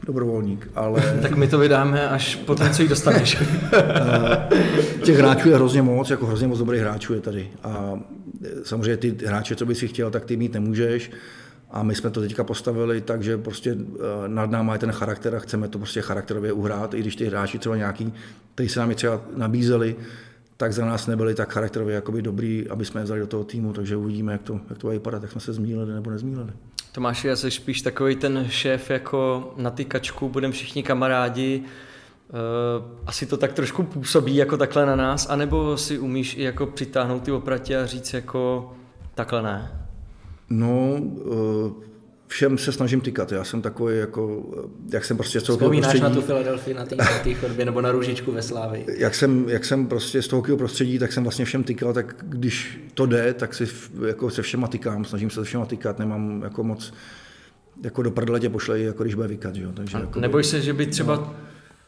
dobrovolník, ale... (laughs) tak my to vydáme až po té, co ji dostaneš. (laughs) Těch hráčů je hrozně moc, jako hrozně moc dobrých hráčů je tady. A samozřejmě ty hráče, co by si chtěl, tak ty mít nemůžeš. A my jsme to teďka postavili tak, že prostě eh, nad náma je ten charakter a chceme to prostě charakterově uhrát, i když ty hráči třeba nějaký, kteří se nám třeba nabízeli, tak za nás nebyli tak charakterově jakoby dobrý, aby jsme je vzali do toho týmu, takže uvidíme, jak to, jak to bude vypadat, jak jsme se zmílili nebo nezmílili. Tomáši, já jsi spíš takový ten šéf jako na ty kačku, budeme všichni kamarádi, Uh, asi to tak trošku působí jako takhle na nás, anebo si umíš i jako přitáhnout ty opratě a říct jako takhle ne? No, uh, všem se snažím tykat. Já jsem takový, jako, jak jsem prostě z toho Vzpomínáš prostředí, na tu Filadelfii na té chodbě nebo na růžičku ve Slávi? Jak jsem, jak jsem prostě z toho prostředí, tak jsem vlastně všem tykal, tak když to jde, tak si jako se všema tykám, snažím se se všema tykat, nemám jako moc jako do prdele tě pošlej, jako když bude vykat, jo. Takže, jako, neboj se, že by třeba no,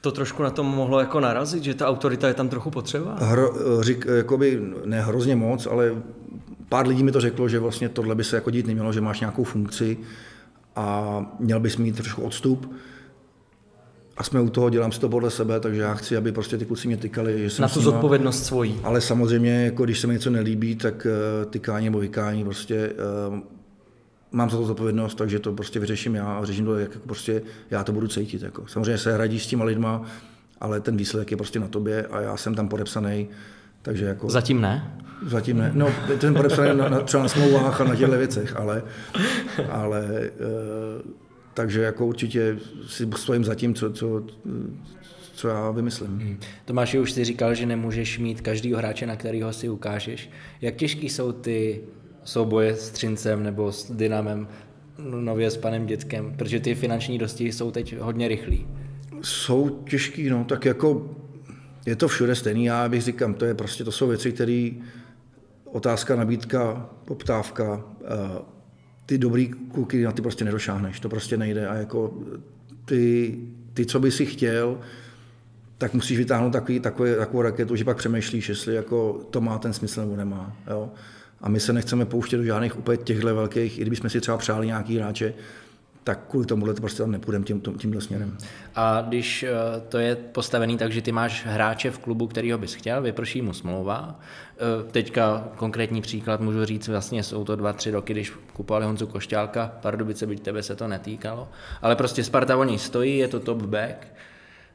to trošku na tom mohlo jako narazit, že ta autorita je tam trochu potřeba? Hro, řík, jakoby, ne hrozně moc, ale pár lidí mi to řeklo, že vlastně tohle by se jako dít nemělo, že máš nějakou funkci a měl bys mít trošku odstup. A jsme u toho, dělám si to podle sebe, takže já chci, aby prostě ty kluci mě tykali. Že jsem na tu nima, zodpovědnost svojí. Ale samozřejmě, jako když se mi něco nelíbí, tak uh, tykání nebo vykání prostě uh, mám za to zodpovědnost, takže to prostě vyřeším já a řeším to, jak jako prostě já to budu cítit. Jako. Samozřejmě se hradí s těma lidma, ale ten výsledek je prostě na tobě a já jsem tam podepsaný. Takže jako, Zatím ne? Zatím ne. No, ten podepsaný na, na, třeba na smlouvách a na těchto věcech, ale, ale e, takže jako určitě si stojím za tím, co, co, co já vymyslím. Hmm. Tomáši, už si říkal, že nemůžeš mít každýho hráče, na kterého si ukážeš. Jak těžký jsou ty souboje s Třincem nebo s Dynamem, nově s panem Dětkem, protože ty finanční dostihy jsou teď hodně rychlí. Jsou těžký, no, tak jako je to všude stejný, já bych říkám, to je prostě, to jsou věci, které otázka, nabídka, poptávka, eh, ty dobrý kluky na ty prostě nedošáhneš, to prostě nejde a jako ty, ty co by si chtěl, tak musíš vytáhnout takový, takový, takovou raketu, že pak přemýšlíš, jestli jako to má ten smysl nebo nemá. Jo? A my se nechceme pouštět do žádných úplně těchto velkých, i kdybychom si třeba přáli nějaký hráče, tak kvůli tomu prostě tam nepůjdeme tím, tímhle směrem. A když eh, to je postavený tak, že ty máš hráče v klubu, kterýho bys chtěl, vyprší mu smlouva. Eh, teďka konkrétní příklad můžu říct, vlastně jsou to dva, tři roky, když kupovali Honzu Košťálka, Pardubice, byť tebe se to netýkalo, ale prostě Sparta o něj stojí, je to top back,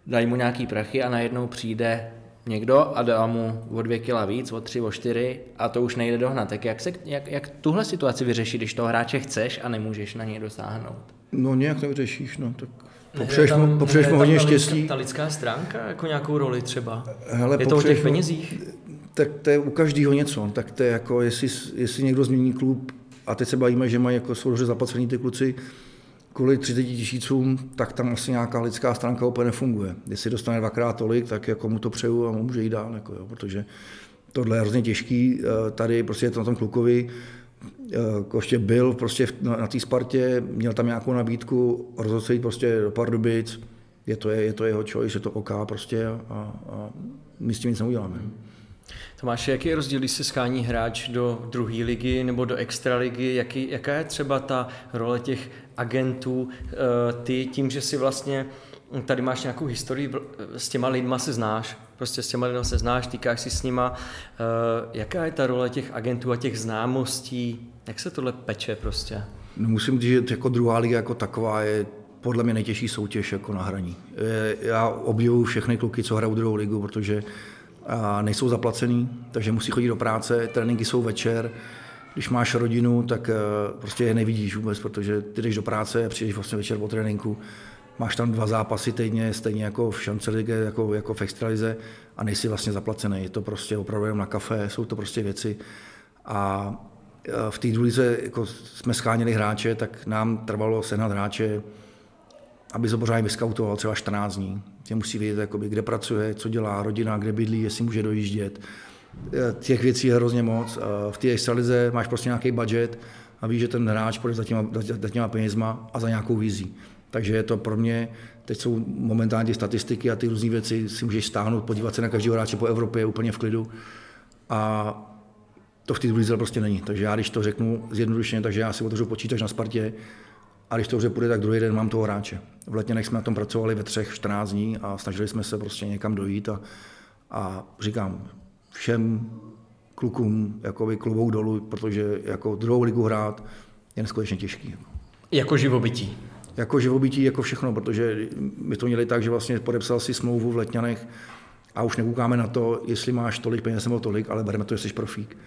dají mu nějaký prachy a najednou přijde někdo a dá mu o dvě kila víc, o tři, o čtyři a to už nejde dohnat. Tak jak, se, jak, jak tuhle situaci vyřešit, když toho hráče chceš a nemůžeš na něj dosáhnout? No nějak to vyřešíš, no. Tak popřeješ mu, popřeješ mu hodně ta štěstí. Lidská, ta lidská stránka jako nějakou roli třeba? Hele, je to o těch penězích? Tak to je u každého něco. Tak to je jako, jestli, jestli někdo změní klub, a teď se bavíme, že mají jako jsou dobře zaplacený ty kluci, kvůli 30 tisícům, tak tam asi nějaká lidská stránka úplně nefunguje. Jestli dostane dvakrát tolik, tak jako mu to přeju a může jít dál, jako jo, protože tohle je hrozně těžký. Eh, tady prostě je to na tom klukovi, eh, Koště byl prostě na, té Spartě, měl tam nějakou nabídku, rozhodl se jít prostě do Pardubic, je to, je, je to jeho choice, je to OK prostě a, a my s tím nic neuděláme. Tomáš, jaký je rozdíl, když se schání hráč do druhé ligy nebo do extraligy? Jaký, jaká je třeba ta role těch agentů? Eh, ty tím, že si vlastně tady máš nějakou historii, s těma lidma se znáš, prostě s těma lidma se znáš, týkáš si s nima. Eh, jaká je ta role těch agentů a těch známostí? Jak se tohle peče prostě? No musím říct, že jako druhá liga jako taková je podle mě nejtěžší soutěž jako na hraní. Já obdivuju všechny kluky, co hrajou druhou ligu, protože nejsou zaplacený, takže musí chodit do práce, tréninky jsou večer, když máš rodinu, tak eh, prostě je nevidíš vůbec, protože ty jdeš do práce a přijdeš vlastně večer po tréninku, máš tam dva zápasy týdně, stejně jako v šance ligue, jako, jako v extralize a nejsi vlastně zaplacený. Je to prostě opravdu jenom na kafe, jsou to prostě věci. A eh, v té důlize jako jsme scháněli hráče, tak nám trvalo sehnat hráče, aby se pořádně vyskautoval třeba 14 dní. Tě musí vědět, jakoby, kde pracuje, co dělá rodina, kde bydlí, jestli může dojíždět. Těch věcí je hrozně moc. V té extralize máš prostě nějaký budget a víš, že ten hráč půjde za těma, za těma penězma a za nějakou vizí. Takže je to pro mě, teď jsou momentálně statistiky a ty různé věci si můžeš stáhnout, podívat se na každého hráče po Evropě úplně v klidu. A to v té druhé prostě není. Takže já, když to řeknu zjednodušeně, takže já si otevřu počítač na Spartě, a když to dobře půjde, tak druhý den mám toho hráče. V Letněnech jsme na tom pracovali ve třech, 14 dní a snažili jsme se prostě někam dojít a, a říkám všem klukům jakoby klubou dolů, protože jako druhou ligu hrát je neskutečně těžký. Jako živobytí. Jako živobytí, jako všechno, protože my to měli tak, že vlastně podepsal si smlouvu v Letňanech a už nekoukáme na to, jestli máš tolik peněz nebo tolik, ale bereme to, jestli jsi profík.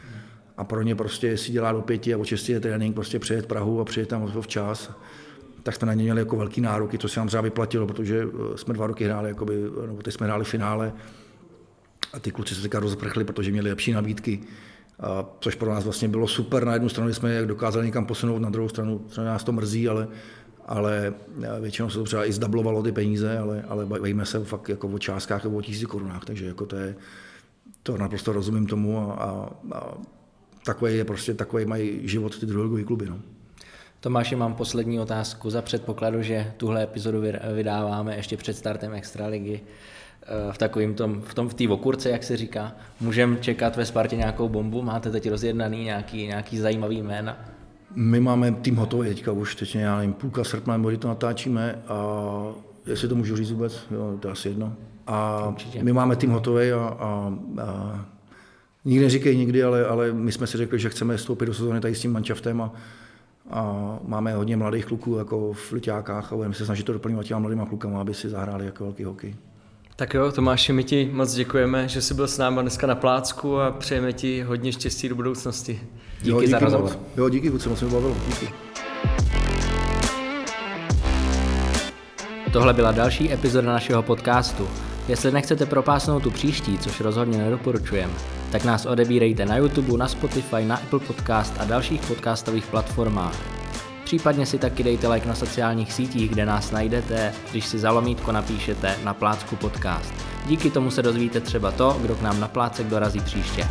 a pro ně prostě si dělá do pěti a o šesti je trénink, prostě přijet Prahu a přijet tam včas tak jsme na ně měli jako velký nároky, to se nám třeba vyplatilo, protože eh, jsme dva roky hráli, jakoby, nebo teď jsme hráli finále a ty kluci se teďka rozprchli, protože měli lepší nabídky, a což pro nás vlastně bylo super. Na jednu stranu jsme jak dokázali někam posunout, na druhou stranu třeba nás to mrzí, ale, ale eh, většinou se to třeba i zdablovalo ty peníze, ale, ale bavíme se fakt jako o částkách nebo o tisíci korunách, takže jako to je, to naprosto rozumím tomu a, a, a takový je prostě, takový mají život ty druhé kluby. No. Tomáši, mám poslední otázku za předpokladu, že tuhle epizodu vydáváme ještě před startem Extraligy eh, v takovým tom, v tom v té okurce, jak se říká. Můžeme čekat ve Spartě nějakou bombu? Máte teď rozjednaný nějaký, nějaký zajímavý jména? My máme tým hotový teďka už, teď já nevím, půlka srpna, nebo to natáčíme a jestli to můžu říct vůbec, jo, to je asi jedno. A Určitě. my máme tým hotový a, a, a nikdy neříkej nikdy, ale, ale my jsme si řekli, že chceme vstoupit do sezóny tady s tím manšaftem a, a máme hodně mladých kluků jako v Liťákách a budeme se snažit to doplňovat těma mladýma klukama, aby si zahráli jako velký hokej. Tak jo, Tomáši, my ti moc děkujeme, že jsi byl s námi dneska na plácku a přejeme ti hodně štěstí do budoucnosti. Díky, jo, díky za rozhovor. Jo, díky, moc se mi bavilo. Díky. Tohle byla další epizoda našeho podcastu. Jestli nechcete propásnout tu příští, což rozhodně nedoporučujeme, tak nás odebírejte na YouTube, na Spotify, na Apple Podcast a dalších podcastových platformách. Případně si taky dejte like na sociálních sítích, kde nás najdete, když si za lomítko napíšete na Plácku podcast. Díky tomu se dozvíte třeba to, kdo k nám na Plácek dorazí příště.